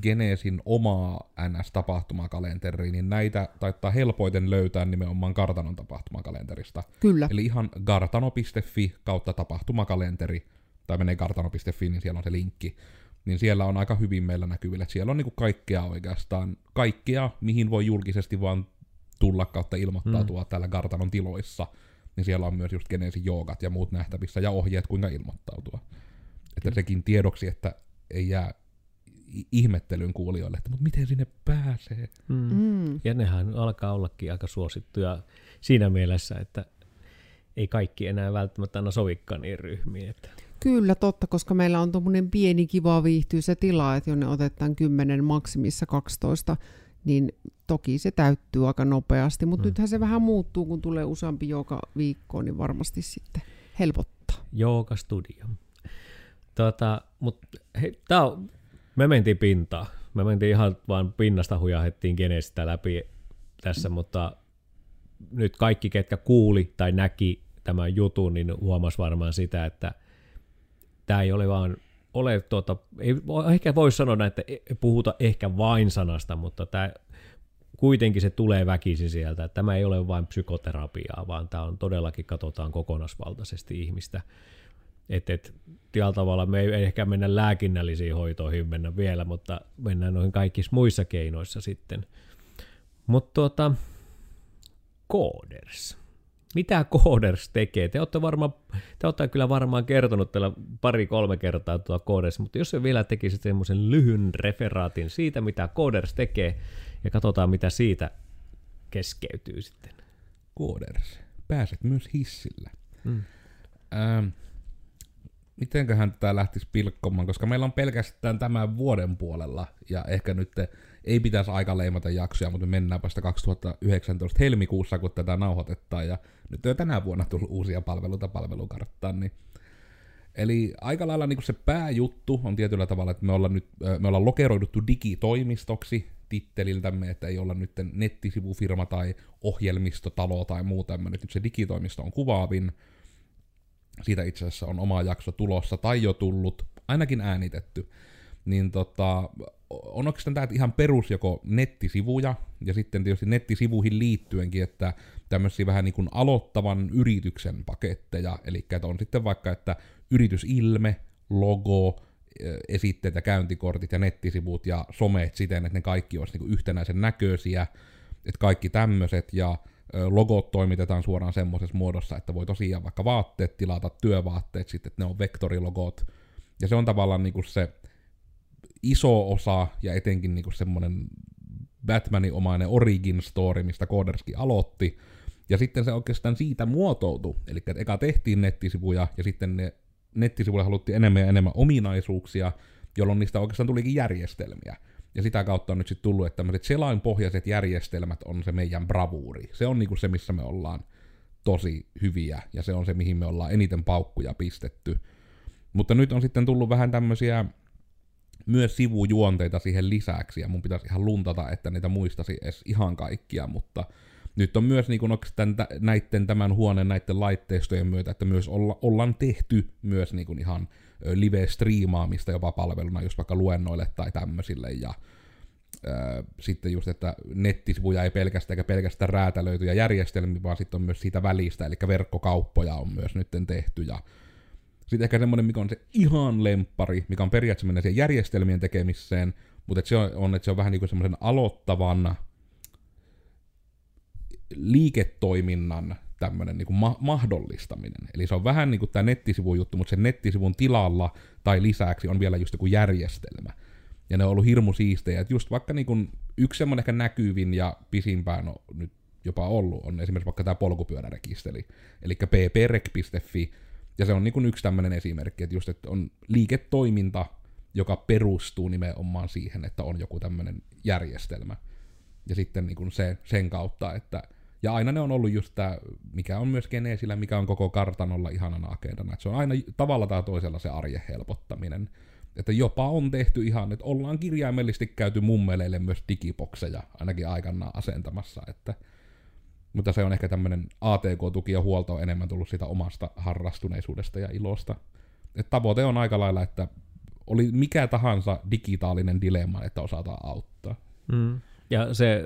[SPEAKER 1] Genesin omaa NS-tapahtumakalenteriin, niin näitä taittaa helpoiten löytää nimenomaan Kartanon tapahtumakalenterista.
[SPEAKER 2] Kyllä.
[SPEAKER 1] Eli ihan kartano.fi kautta tapahtumakalenteri, tai menee kartano.fi, niin siellä on se linkki. Niin siellä on aika hyvin meillä näkyvillä. Että siellä on niinku kaikkea oikeastaan, kaikkea, mihin voi julkisesti vaan tulla kautta ilmoittautua hmm. täällä Kartanon tiloissa. Niin siellä on myös just Genesin joogat ja muut nähtävissä ja ohjeet, kuinka ilmoittautua. Että sekin tiedoksi, että ei jää ihmettelyn kuulijoille, että mutta miten sinne pääsee.
[SPEAKER 3] Mm. Mm. Ja nehän alkaa ollakin aika suosittuja siinä mielessä, että ei kaikki enää välttämättä aina sovikkaan niin ryhmiin. Että.
[SPEAKER 2] Kyllä, totta, koska meillä on tuommoinen pieni kiva se tila, että jonne otetaan 10, maksimissa 12, niin toki se täyttyy aika nopeasti, mutta mm. nythän se vähän muuttuu, kun tulee useampi joka viikko, niin varmasti sitten helpottaa.
[SPEAKER 3] Jooga studio. Tota, mutta tämä on Me mentiin pintaan. Me mentiin ihan vaan pinnasta hujahettiin kenestä läpi tässä, mutta nyt kaikki, ketkä kuuli tai näki tämän jutun, niin huomas varmaan sitä, että tämä ei ole vaan ole, tuota, ei ehkä voi sanoa näin, että ei puhuta ehkä vain sanasta, mutta tämä kuitenkin se tulee väkisin sieltä, että tämä ei ole vain psykoterapiaa, vaan tämä on todellakin, katsotaan kokonaisvaltaisesti ihmistä. Että et, tällä tavalla me ei ehkä mennä lääkinnällisiin hoitoihin mennä vielä, mutta mennään noihin kaikissa muissa keinoissa sitten. Mutta tuota, kooders. Mitä kooders tekee? Te olette, varmaan, te olette kyllä varmaan kertonut tällä pari-kolme kertaa tuo kooders, mutta jos se vielä tekisi semmoisen lyhyn referaatin siitä, mitä kooders tekee, ja katsotaan, mitä siitä keskeytyy sitten.
[SPEAKER 1] Kooders. Pääset myös hissillä. Mm. Ähm, mitenköhän tämä lähtisi pilkkomaan, koska meillä on pelkästään tämän vuoden puolella, ja ehkä nyt ei pitäisi aika leimata jaksoja, mutta me mennään vasta 2019 helmikuussa, kun tätä nauhoitetaan, ja nyt on jo tänä vuonna tullut uusia palveluita palvelukarttaan, niin Eli aika lailla niin se pääjuttu on tietyllä tavalla, että me ollaan nyt me ollaan lokeroiduttu digitoimistoksi titteliltämme, että ei olla nyt nettisivufirma tai ohjelmistotalo tai muu tämmöinen. Nyt se digitoimisto on kuvaavin. Siitä itse asiassa on oma jakso tulossa tai jo tullut, ainakin äänitetty. Niin tota, on oikeastaan tämä ihan perus joko nettisivuja, ja sitten tietysti nettisivuihin liittyenkin, että tämmöisiä vähän niin kuin aloittavan yrityksen paketteja, eli että on sitten vaikka, että yritysilme, logo, esitteet ja käyntikortit ja nettisivut ja someet siten, että ne kaikki olisi niin yhtenäisen näköisiä, että kaikki tämmöiset ja logot toimitetaan suoraan semmoisessa muodossa, että voi tosiaan vaikka vaatteet tilata, työvaatteet sitten, että ne on vektorilogot. Ja se on tavallaan niin kuin se iso osa ja etenkin niin kuin semmoinen Batmanin omainen origin story, mistä Coderski aloitti. Ja sitten se oikeastaan siitä muotoutui. Eli eka tehtiin nettisivuja ja sitten ne nettisivuille haluttiin enemmän ja enemmän ominaisuuksia, jolloin niistä oikeastaan tulikin järjestelmiä. Ja sitä kautta on nyt sitten tullut, että tämmöiset selainpohjaiset järjestelmät on se meidän bravuuri. Se on niinku se, missä me ollaan tosi hyviä, ja se on se, mihin me ollaan eniten paukkuja pistetty. Mutta nyt on sitten tullut vähän tämmöisiä myös sivujuonteita siihen lisäksi, ja mun pitäisi ihan luntata, että niitä muistasi edes ihan kaikkia, mutta nyt on myös niin kuin näiden tämän huoneen, näiden laitteistojen myötä, että myös olla, ollaan tehty myös niin kuin ihan live-striimaamista jopa palveluna, just vaikka luennoille tai tämmöisille, ja sitten just, että nettisivuja ei pelkästään eikä pelkästään räätälöityjä järjestelmiä, vaan sitten on myös siitä välistä, eli verkkokauppoja on myös nyt tehty, ja sitten ehkä semmoinen, mikä on se ihan lempari, mikä on periaatteessa mennä siihen järjestelmien tekemiseen, mutta se on, että se on vähän niin kuin semmoisen aloittavan liiketoiminnan tämmöinen niin ma- mahdollistaminen. Eli se on vähän niin kuin tämä nettisivun juttu, mutta sen nettisivun tilalla tai lisäksi on vielä just joku järjestelmä. Ja ne on ollut hirmu siistejä. Että just vaikka niin kuin yksi semmoinen ehkä näkyvin ja pisimpään on nyt jopa ollut, on esimerkiksi vaikka tämä polkupyörärekisteri. Eli pprek.fi, ja se on niin kuin yksi tämmöinen esimerkki, että just että on liiketoiminta, joka perustuu nimenomaan siihen, että on joku tämmöinen järjestelmä. Ja sitten niin kuin se, sen kautta, että ja aina ne on ollut just tämä, mikä on myös Geneesillä, mikä on koko kartanolla ihanana agendana. Että se on aina tavalla tai toisella se arjen helpottaminen. Että jopa on tehty ihan, että ollaan kirjaimellisesti käyty mummeleille myös digibokseja, ainakin aikanaan asentamassa. Että, mutta se on ehkä tämmöinen ATK-tuki ja huolto on enemmän tullut siitä omasta harrastuneisuudesta ja ilosta. Että tavoite on aika lailla, että oli mikä tahansa digitaalinen dilemma, että osataan auttaa.
[SPEAKER 3] Mm. Ja se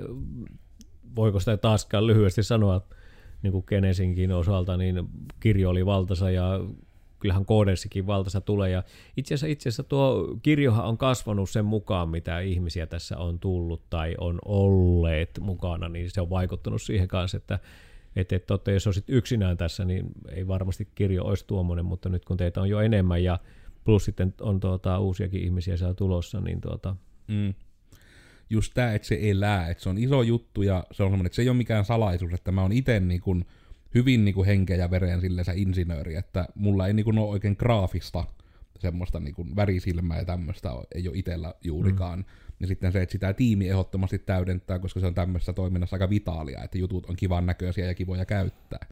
[SPEAKER 3] voiko sitä taaskaan lyhyesti sanoa, niin kuin Genesinkin osalta, niin kirjo oli valtasa ja kyllähän koodersikin valtasa tulee. Ja itse asiassa, itse asiassa tuo kirjohan on kasvanut sen mukaan, mitä ihmisiä tässä on tullut tai on olleet mukana, niin se on vaikuttanut siihen kanssa, että että, että, että jos olisit yksinään tässä, niin ei varmasti kirjo olisi tuommoinen, mutta nyt kun teitä on jo enemmän ja plus sitten on tuota, uusiakin ihmisiä siellä tulossa, niin tuota, mm
[SPEAKER 1] just tämä, että se elää, että se on iso juttu ja se on semmoinen, että se ei ole mikään salaisuus, että mä oon itse niin kuin hyvin niin kuin henkeä ja veren silleensä insinööri, että mulla ei niin kuin ole oikein graafista semmoista niin kuin värisilmää ja tämmöistä ei ole itsellä juurikaan. Mm. Ja sitten se, että sitä tiimi ehdottomasti täydentää, koska se on tämmöisessä toiminnassa aika vitaalia, että jutut on kivan näköisiä ja kivoja käyttää.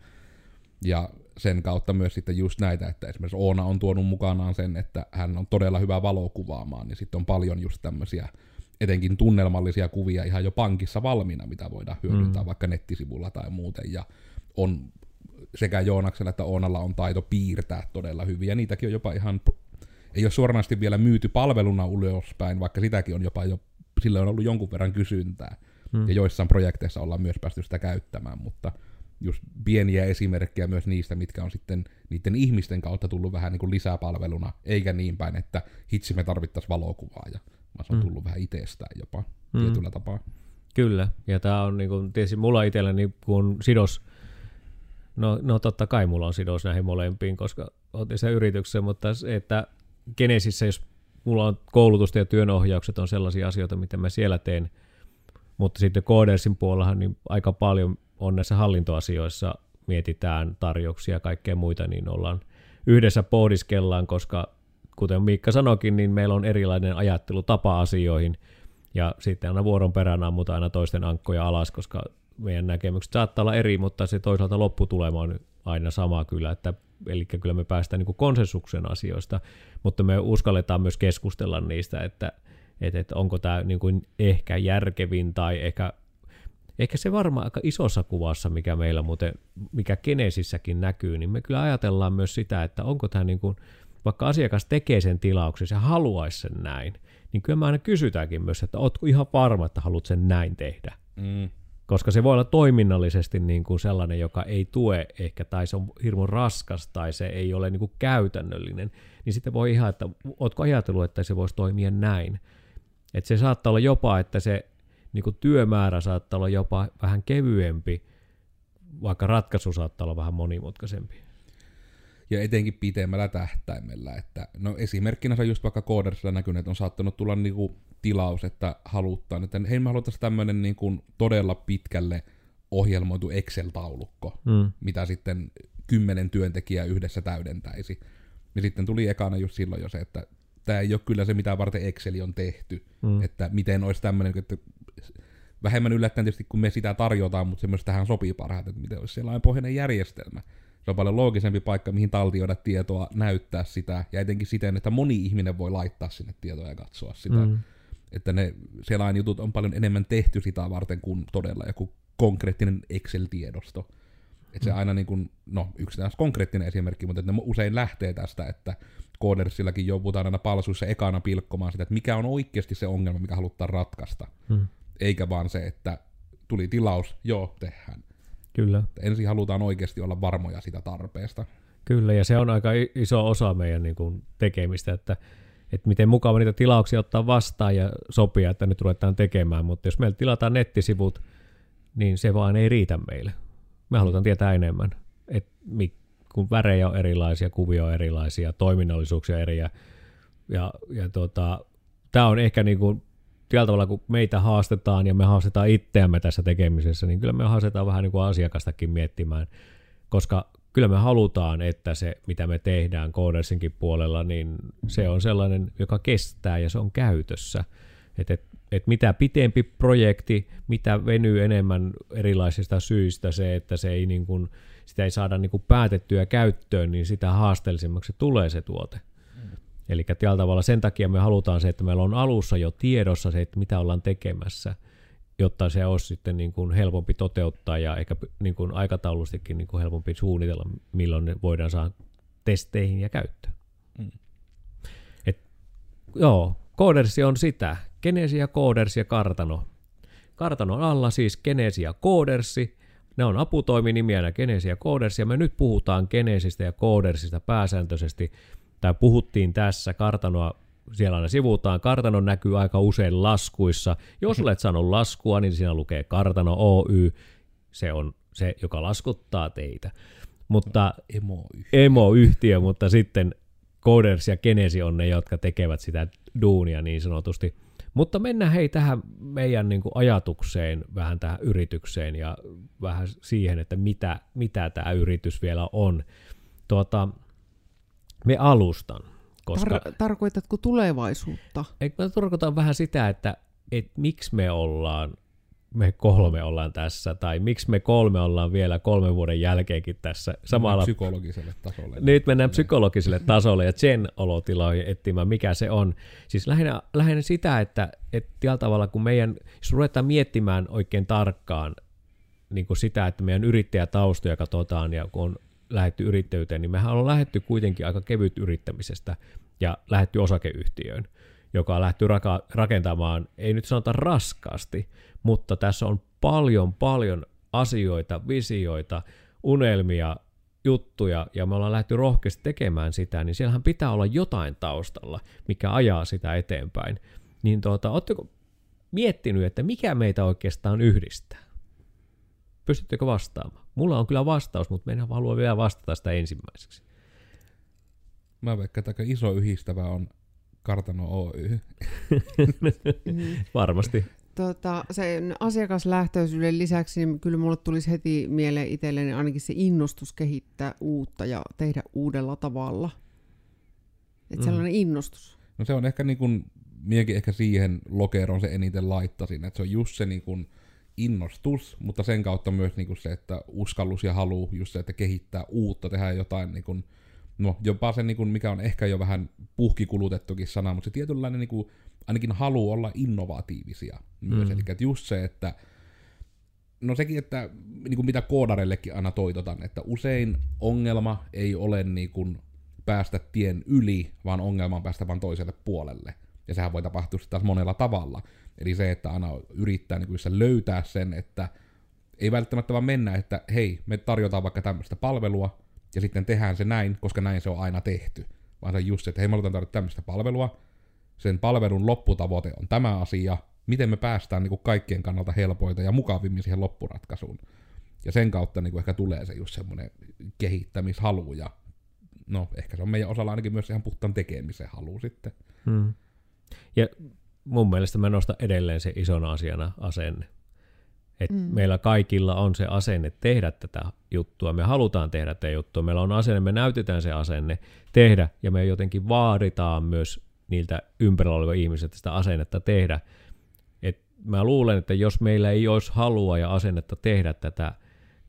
[SPEAKER 1] Ja sen kautta myös sitten just näitä, että esimerkiksi Oona on tuonut mukanaan sen, että hän on todella hyvä valokuvaamaan, niin sitten on paljon just tämmöisiä etenkin tunnelmallisia kuvia ihan jo pankissa valmiina, mitä voidaan hyödyntää mm. vaikka nettisivulla tai muuten, ja on sekä Joonaksella että Oonalla on taito piirtää todella hyvin, ja niitäkin on jopa ihan, ei ole suoranaisesti vielä myyty palveluna ulospäin, vaikka sitäkin on jopa jo, sille on ollut jonkun verran kysyntää, mm. ja joissain projekteissa ollaan myös päästy sitä käyttämään, mutta just pieniä esimerkkejä myös niistä, mitkä on sitten niiden ihmisten kautta tullut vähän niin kuin lisäpalveluna, eikä niin päin, että hitsi me tarvittaisiin valokuvaa, ja vaan se on mm. tullut vähän itsestään jopa mm. tietyllä tapaa.
[SPEAKER 3] Kyllä, ja tämä on niin kuin, tietysti mulla itselläni, kun sidos, no, no totta kai mulla on sidos näihin molempiin, koska otin sen yrityksen, mutta se, että Genesissä, jos mulla on koulutusta ja työnohjaukset on sellaisia asioita, mitä mä siellä teen, mutta sitten Codersin puolella niin aika paljon on näissä hallintoasioissa mietitään tarjouksia ja kaikkea muita, niin ollaan yhdessä pohdiskellaan, koska kuten Miikka sanoikin, niin meillä on erilainen ajattelutapa asioihin, ja sitten aina vuoron perään ammutaan aina toisten ankkoja alas, koska meidän näkemykset saattaa olla eri, mutta se toisaalta lopputulema on aina sama kyllä, että eli kyllä me päästään niin konsensuksen asioista, mutta me uskalletaan myös keskustella niistä, että, että, että onko tämä niin kuin ehkä järkevin tai ehkä, ehkä se varmaan aika isossa kuvassa, mikä meillä muuten, mikä Genesissäkin näkyy, niin me kyllä ajatellaan myös sitä, että onko tämä niin kuin, vaikka asiakas tekee sen tilauksen ja haluaisi sen näin, niin kyllä me aina kysytäänkin myös, että ootko ihan varma, että haluat sen näin tehdä. Mm. Koska se voi olla toiminnallisesti niin kuin sellainen, joka ei tue ehkä, tai se on hirmu raskas, tai se ei ole niin kuin käytännöllinen, niin sitten voi ihan, että ootko ajatellut, että se voisi toimia näin. Että se saattaa olla jopa, että se niin kuin työmäärä saattaa olla jopa vähän kevyempi, vaikka ratkaisu saattaa olla vähän monimutkaisempi
[SPEAKER 1] ja etenkin pitemmällä tähtäimellä. Että, no esimerkkinä se just vaikka koodersilla näkynyt, että on saattanut tulla niinku tilaus, että haluttaan, että hei me haluttaisiin tämmöinen niinku todella pitkälle ohjelmoitu Excel-taulukko, mm. mitä sitten kymmenen työntekijää yhdessä täydentäisi. Ja sitten tuli ekana just silloin jo se, että tämä ei ole kyllä se, mitä varten Excel on tehty. Mm. Että miten olisi tämmöinen, että vähemmän yllättäen tietysti, kun me sitä tarjotaan, mutta se myös tähän sopii parhaiten, että miten olisi sellainen pohjainen järjestelmä, se on paljon loogisempi paikka, mihin taltioida tietoa, näyttää sitä, ja etenkin siten, että moni ihminen voi laittaa sinne tietoa ja katsoa sitä. Mm. Että ne jutut on paljon enemmän tehty sitä varten kuin todella joku konkreettinen Excel-tiedosto. Että se mm. aina niin kuin, no yksi konkreettinen esimerkki, mutta että ne usein lähtee tästä, että koodersillakin joudutaan aina palsuissa ekana pilkkomaan sitä, että mikä on oikeasti se ongelma, mikä halutaan ratkaista. Mm. Eikä vaan se, että tuli tilaus, joo, tehdään.
[SPEAKER 3] Kyllä.
[SPEAKER 1] Ensin halutaan oikeasti olla varmoja sitä tarpeesta.
[SPEAKER 3] Kyllä, ja se on aika iso osa meidän niin kuin, tekemistä, että, että miten mukava niitä tilauksia ottaa vastaan ja sopia, että nyt ruvetaan tekemään, mutta jos meillä tilataan nettisivut, niin se vaan ei riitä meille. Me halutaan tietää enemmän, että kun värejä on erilaisia, kuvia on erilaisia, toiminnallisuuksia eri, ja, ja, ja tota, tämä on ehkä niin kuin tällä tavalla, kun meitä haastetaan ja me haastetaan itseämme tässä tekemisessä, niin kyllä me haastetaan vähän niin kuin asiakastakin miettimään, koska kyllä me halutaan, että se, mitä me tehdään koodersinkin puolella, niin se on sellainen, joka kestää ja se on käytössä. Että et, et mitä pitempi projekti, mitä venyy enemmän erilaisista syistä se, että se ei niin kuin, sitä ei saada niin kuin päätettyä käyttöön, niin sitä haasteellisemmaksi tulee se tuote. Eli tällä tavalla sen takia me halutaan se, että meillä on alussa jo tiedossa se, että mitä ollaan tekemässä, jotta se olisi sitten niin kuin helpompi toteuttaa ja ehkä niin kuin aikataulustikin niin kuin helpompi suunnitella, milloin ne voidaan saada testeihin ja käyttöön. Mm. Et, joo, koodersi on sitä. Genesi ja koodersi ja kartano. Kartanon alla siis Genesi ja koodersi. Ne on aputoiminimiä Genesi ja koodersi, ja me nyt puhutaan Genesistä ja koodersista pääsääntöisesti – tai puhuttiin tässä, kartanoa siellä aina sivutaan. Kartano näkyy aika usein laskuissa. Jos <laughs> olet saanut laskua, niin siinä lukee Kartano Oy. Se on se, joka laskuttaa teitä. Mutta
[SPEAKER 1] emoyhtiö.
[SPEAKER 3] emoyhtiö, mutta sitten Coders ja Genesi on ne, jotka tekevät sitä duunia niin sanotusti. Mutta mennään hei tähän meidän niin kuin ajatukseen, vähän tähän yritykseen ja vähän siihen, että mitä, mitä tämä yritys vielä on. Tuota, me alustan. Koska,
[SPEAKER 2] Tar- tarkoitatko tulevaisuutta?
[SPEAKER 3] Eikö mä tarkoitan vähän sitä, että, että miksi me ollaan me kolme ollaan tässä, tai miksi me kolme ollaan vielä kolmen vuoden jälkeenkin tässä samalla...
[SPEAKER 1] Psykologiselle tasolle.
[SPEAKER 3] Nyt mennään psykologiselle <laughs> tasolle ja sen olotiloihin etsimään, mikä se on. Siis lähinnä, lähinnä sitä, että, että tällä tavalla kun meidän, jos ruvetaan miettimään oikein tarkkaan niin kuin sitä, että meidän yrittäjätaustoja katsotaan ja kun on lähetty yrittäjyyteen, niin mehän on lähetty kuitenkin aika kevyt yrittämisestä ja lähetty osakeyhtiöön, joka on lähty raka- rakentamaan, ei nyt sanota raskaasti, mutta tässä on paljon, paljon asioita, visioita, unelmia, juttuja, ja me ollaan lähty rohkeasti tekemään sitä, niin siellähän pitää olla jotain taustalla, mikä ajaa sitä eteenpäin. Niin tuota, ootteko miettinyt, että mikä meitä oikeastaan yhdistää? Pystyttekö vastaamaan? Mulla on kyllä vastaus, mutta meidän haluaa vielä vastata sitä ensimmäiseksi.
[SPEAKER 1] Mä veikkaan, että aika iso yhdistävä on Kartano Oy. <laughs>
[SPEAKER 3] Varmasti.
[SPEAKER 2] Tota, sen asiakaslähtöisyyden lisäksi niin kyllä mulle tulisi heti mieleen itselleni ainakin se innostus kehittää uutta ja tehdä uudella tavalla. Et
[SPEAKER 3] Mm.
[SPEAKER 2] sellainen innostus.
[SPEAKER 1] No se on ehkä niin kuin, miekin ehkä siihen lokeroon se eniten laittaisin, että se on just se niin kuin innostus, mutta sen kautta myös niin kuin se, että uskallus ja halu, just se, että kehittää uutta, tehdä jotain niin kuin, no jopa se, niin kuin, mikä on ehkä jo vähän puhkikulutettukin sana, mutta se tietynlainen niin kuin, ainakin halu olla innovatiivisia myös,
[SPEAKER 3] Mm.
[SPEAKER 1] eli että just se, että No sekin, että niin kuin mitä koodareillekin aina toitotan, että usein ongelma ei ole niin kuin päästä tien yli, vaan ongelma on päästä vaan toiselle puolelle. Ja sehän voi tapahtua sitten taas monella tavalla. Eli se, että aina yrittää niin kuin löytää sen, että ei välttämättä vaan mennä, että hei, me tarjotaan vaikka tämmöistä palvelua, ja sitten tehdään se näin, koska näin se on aina tehty. Vaan se just se, että hei, me halutaan tarjota tämmöistä palvelua, sen palvelun lopputavoite on tämä asia, miten me päästään niin kuin kaikkien kannalta helpoita ja mukavimmin siihen loppuratkaisuun. Ja sen kautta niin kuin ehkä tulee se just semmoinen kehittämishalu ja no ehkä se on meidän osalla ainakin myös ihan puhtaan tekemisen halu sitten.
[SPEAKER 3] Mm. Ja mun mielestä mä nostan edelleen se isona asiana asenne. Et mm. Meillä kaikilla on se asenne tehdä tätä juttua. Me halutaan tehdä tätä juttua. Meillä on asenne, me näytetään se asenne tehdä ja me jotenkin vaaditaan myös niiltä ympärillä olevilla ihmisiltä sitä asennetta tehdä. Et mä luulen, että jos meillä ei olisi halua ja asennetta tehdä tätä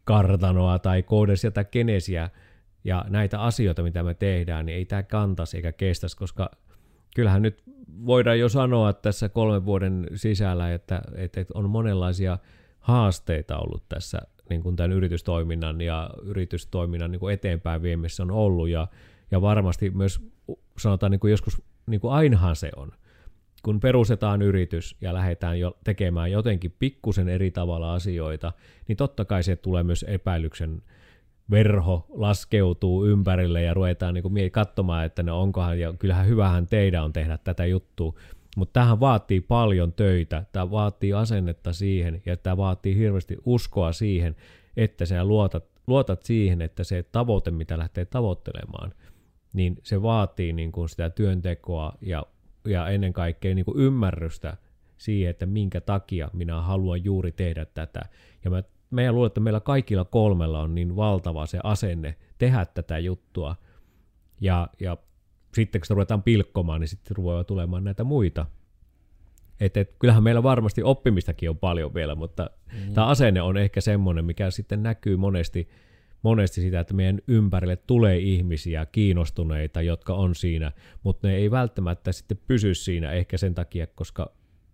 [SPEAKER 3] kartanoa tai koodesia tai kenesiä ja näitä asioita, mitä me tehdään, niin ei tämä kantaisi eikä kestäisi, koska kyllähän nyt voidaan jo sanoa tässä kolmen vuoden sisällä, että, että on monenlaisia haasteita ollut tässä niin kuin tämän yritystoiminnan ja yritystoiminnan niin kuin eteenpäin viemisessä on ollut. Ja, ja varmasti myös sanotaan niin kuin joskus, niin kuin ainahan se on, kun perustetaan yritys ja lähdetään jo tekemään jotenkin pikkusen eri tavalla asioita, niin totta kai se tulee myös epäilyksen verho laskeutuu ympärille ja ruvetaan niin kuin katsomaan, että no onkohan, ja kyllähän hyvähän teidän on tehdä tätä juttua, mutta tähän vaatii paljon töitä, tämä vaatii asennetta siihen ja tämä vaatii hirveästi uskoa siihen, että sä luotat, luotat siihen, että se tavoite, mitä lähtee tavoittelemaan, niin se vaatii niin kuin sitä työntekoa ja, ja ennen kaikkea niin kuin ymmärrystä siihen, että minkä takia minä haluan juuri tehdä tätä. Ja mä, meidän luulen, että meillä kaikilla kolmella on niin valtava se asenne tehdä tätä juttua. Ja, ja sitten kun sitä ruvetaan pilkkomaan, niin sitten ruvetaan tulemaan näitä muita. Et, et, kyllähän meillä varmasti oppimistakin on paljon vielä, mutta mm. tämä asenne on ehkä semmoinen, mikä sitten näkyy monesti, monesti sitä, että meidän ympärille tulee ihmisiä, kiinnostuneita, jotka on siinä, mutta ne ei välttämättä sitten pysy siinä ehkä sen takia, koska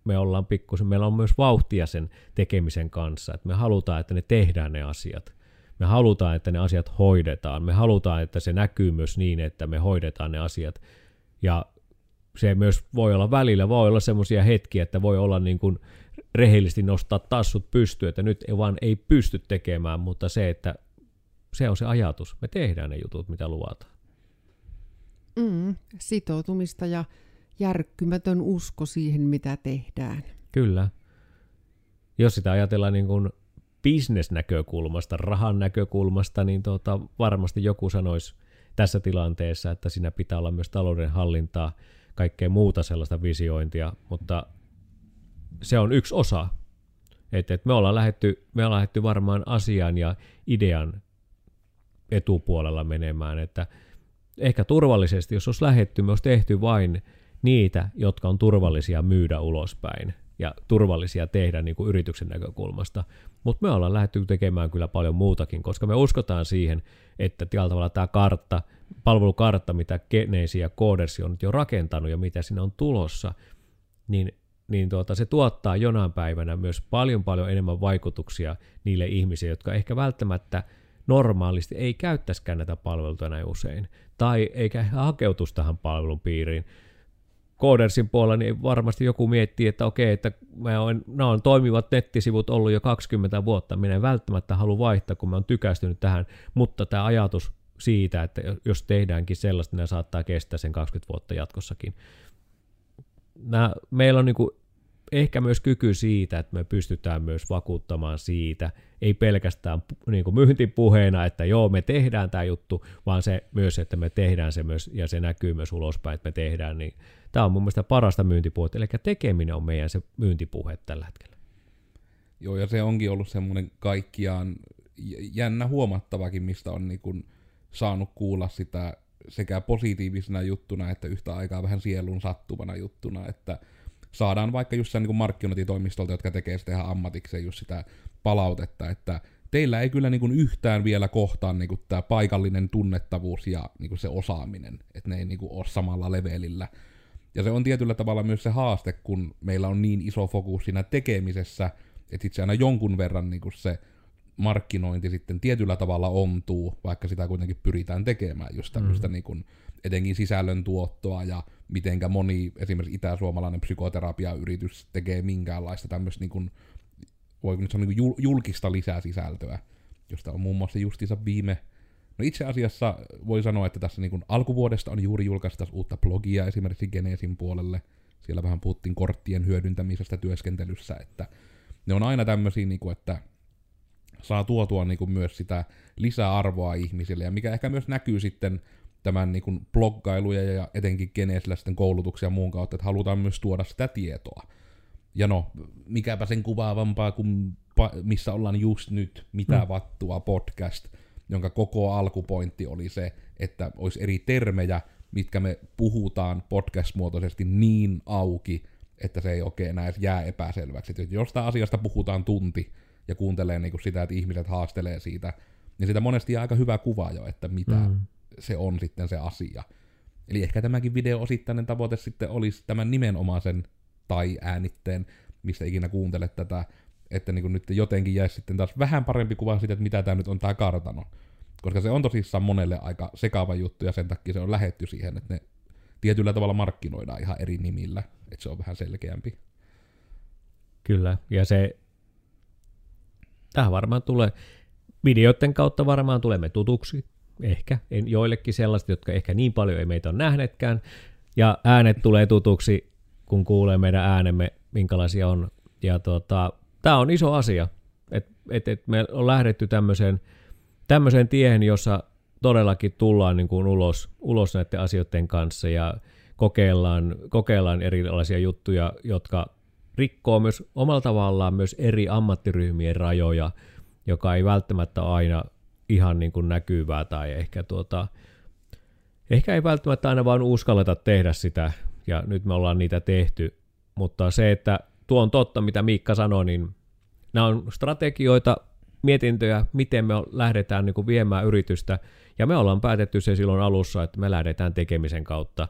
[SPEAKER 3] me ollaan pikkusen, meillä on myös vauhtia sen tekemisen kanssa, että me halutaan, että ne tehdään ne asiat. Me halutaan, että ne asiat hoidetaan. Me halutaan, että se näkyy myös niin, että me hoidetaan ne asiat. Ja se myös voi olla välillä, voi olla semmoisia hetkiä, että voi olla niin kuin rehellisesti nostaa tassut pystyyn, että nyt ei vaan ei pysty tekemään, mutta se, että se on se ajatus. Me tehdään ne jutut, mitä luvataan.
[SPEAKER 2] Mm, sitoutumista ja järkkymätön usko siihen, mitä tehdään.
[SPEAKER 3] Kyllä. Jos sitä ajatellaan niin kuin bisnesnäkökulmasta, rahan näkökulmasta, niin tota, varmasti joku sanoisi tässä tilanteessa, että siinä pitää olla myös talouden hallintaa, kaikkea muuta sellaista visiointia, mutta se on yksi osa. Et, et me, ollaan lähetty, me ollaan lähetty varmaan asian ja idean etupuolella menemään, että ehkä turvallisesti, jos olisi lähetty, me olisi tehty vain niitä, jotka on turvallisia myydä ulospäin. ja turvallisia tehdä niin kuin yrityksen näkökulmasta. Mutta me ollaan lähdetty tekemään kyllä paljon muutakin, koska me uskotaan siihen, että tällä tavalla tämä kartta, palvelukartta, mitä Genesis ja Codersi on nyt jo rakentanut ja mitä siinä on tulossa, niin, niin tuota, se tuottaa jonain päivänä myös paljon paljon enemmän vaikutuksia niille ihmisille, jotka ehkä välttämättä normaalisti ei käyttäisikään näitä palveluita näin usein, tai eikä hakeutuisi tähän palvelun piiriin, Codersin puolella, niin varmasti joku miettii, että okei, että mä olen, nämä on toimivat nettisivut ollut jo 20 vuotta, minä en välttämättä halua vaihtaa, kun mä oon tykästynyt tähän, mutta tämä ajatus siitä, että jos tehdäänkin sellaista, niin saattaa kestää sen 20 vuotta jatkossakin. Nämä, meillä on niin kuin ehkä myös kyky siitä, että me pystytään myös vakuuttamaan siitä, ei pelkästään niin kuin myyntipuheena, että joo, me tehdään tämä juttu, vaan se myös, että me tehdään se myös, ja se näkyy myös ulospäin, että me tehdään, niin tämä on mun mielestä parasta myyntipuhetta, eli tekeminen on meidän se myyntipuhe tällä hetkellä.
[SPEAKER 1] Joo, ja se onkin ollut semmoinen kaikkiaan jännä huomattavakin, mistä on niin kuin saanut kuulla sitä sekä positiivisena juttuna, että yhtä aikaa vähän sielun sattuvana juttuna, että saadaan vaikka just niin markkinointitoimistolta, jotka tekee sitä ihan ammatikseen just sitä palautetta, että teillä ei kyllä niin kuin yhtään vielä kohtaa niin kuin tämä paikallinen tunnettavuus ja niin kuin se osaaminen, että ne ei niin kuin ole samalla levelillä. Ja se on tietyllä tavalla myös se haaste, kun meillä on niin iso fokus siinä tekemisessä, että itse aina jonkun verran niin kuin se markkinointi sitten tietyllä tavalla ontuu, vaikka sitä kuitenkin pyritään tekemään, just tämmöistä mm. niin kuin, etenkin sisällön tuottoa ja mitenkä moni esimerkiksi itä-suomalainen psykoterapiayritys tekee minkäänlaista tämmöistä niin kuin, voiko nyt sanoa niin kuin julkista lisäsisältöä, josta on muun muassa justiinsa viime No itse asiassa voi sanoa, että tässä niin alkuvuodesta on juuri julkaistu uutta blogia esimerkiksi Genesin puolelle. Siellä vähän puhuttiin korttien hyödyntämisestä työskentelyssä, että ne on aina tämmöisiä, niin kuin, että saa tuotua niin kuin myös sitä lisäarvoa ihmisille, ja mikä ehkä myös näkyy sitten tämän niin kuin bloggailuja ja etenkin sitten koulutuksia ja muun kautta, että halutaan myös tuoda sitä tietoa. Ja no, mikäpä sen kuvaavampaa kuin missä ollaan just nyt, mitä mm. vattua podcast, jonka koko alkupointti oli se, että olisi eri termejä, mitkä me puhutaan podcast-muotoisesti niin auki, että se ei oikein enää jää epäselväksi. Että jos jostain asiasta puhutaan tunti ja kuuntelee niin kuin sitä, että ihmiset haastelee siitä, niin sitä monesti jää aika hyvä kuva jo, että mitä mm. se on sitten se asia. Eli ehkä tämäkin video osittainen tavoite sitten olisi tämän nimenomaisen tai äänitteen, mistä ikinä kuuntelet tätä, että niin nyt jotenkin jäisi sitten taas vähän parempi kuva siitä, että mitä tämä nyt on tämä kartano. Koska se on tosissaan monelle aika sekava juttu, ja sen takia se on lähetty siihen, että ne tietyllä tavalla markkinoidaan ihan eri nimillä, että se on vähän selkeämpi.
[SPEAKER 3] Kyllä, ja se, tähän varmaan tulee, videoiden kautta varmaan tulemme tutuksi, ehkä, en, joillekin sellaiset, jotka ehkä niin paljon ei meitä ole nähnetkään, ja äänet tulee tutuksi, kun kuulee meidän äänemme, minkälaisia on, ja tota, tämä on iso asia, että et, et me on lähdetty tämmöiseen, tämmöiseen tiehen, jossa todellakin tullaan niin kuin ulos, ulos näiden asioiden kanssa ja kokeillaan, kokeillaan erilaisia juttuja, jotka rikkoo myös omalla tavallaan myös eri ammattiryhmien rajoja, joka ei välttämättä aina ihan niin kuin näkyvää tai ehkä, tuota, ehkä ei välttämättä aina vaan uskalleta tehdä sitä. Ja nyt me ollaan niitä tehty, mutta se, että tuo on totta, mitä Miikka sanoi, niin nämä on strategioita, mietintöjä, miten me lähdetään niin kuin viemään yritystä, ja me ollaan päätetty se silloin alussa, että me lähdetään tekemisen kautta,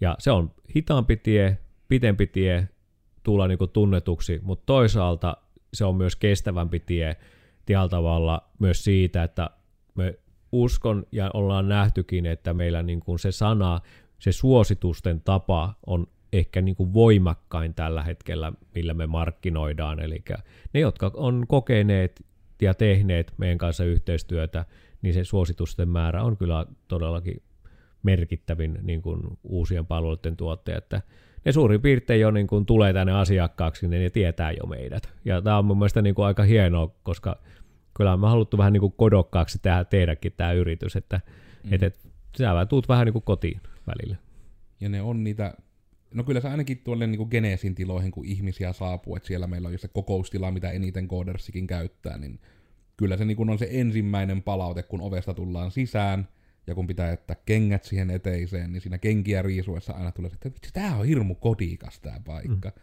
[SPEAKER 3] ja se on hitaampi tie, pitempi tie tulla niin kuin tunnetuksi, mutta toisaalta se on myös kestävämpi tie tällä tavalla myös siitä, että me uskon ja ollaan nähtykin, että meillä niin kuin se sana, se suositusten tapa on ehkä niin kuin voimakkain tällä hetkellä, millä me markkinoidaan. Eli ne, jotka on kokeneet ja tehneet meidän kanssa yhteistyötä, niin se suositusten määrä on kyllä todellakin merkittävin niin kuin uusien palveluiden tuottaja, että ne suurin piirtein jo niin kuin tulee tänne asiakkaaksi, niin ne tietää jo meidät. Ja tämä on mun mielestä niin kuin aika hienoa, koska kyllä me haluttu vähän niin kuin kodokkaaksi tehdä, tehdäkin tämä yritys, että mm. et, et, sä tuut vähän niin kuin kotiin välillä.
[SPEAKER 1] Ja ne on niitä No kyllä se ainakin tuolle niin Genesin tiloihin, kun ihmisiä saapuu, että siellä meillä on jo se kokoustila, mitä eniten Codersikin käyttää, niin kyllä se niin on se ensimmäinen palaute, kun ovesta tullaan sisään, ja kun pitää jättää kengät siihen eteiseen, niin siinä kenkiä riisuessa aina tulee, että vitsi, tää on hirmu kodikas tää paikka. Mm.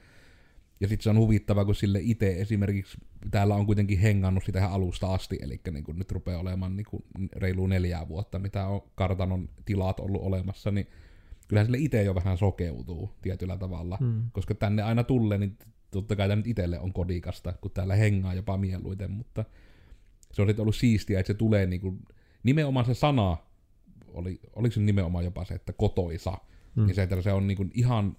[SPEAKER 1] Ja sitten se on huvittava, kun sille itse esimerkiksi täällä on kuitenkin hengannut sitä ihan alusta asti, eli niin kun nyt rupeaa olemaan niin kuin reilu neljää vuotta, mitä on kartanon tilat ollut olemassa, niin kyllähän sille itse jo vähän sokeutuu tietyllä tavalla, hmm. koska tänne aina tulee, niin totta kai tämä nyt itselle on kodikasta, kun täällä hengaa jopa mieluiten, mutta se on sitten ollut siistiä, että se tulee niin kuin, nimenomaan se sana, oli, oliko se nimenomaan jopa se, että kotoisa, hmm. niin se, että se on niin kuin ihan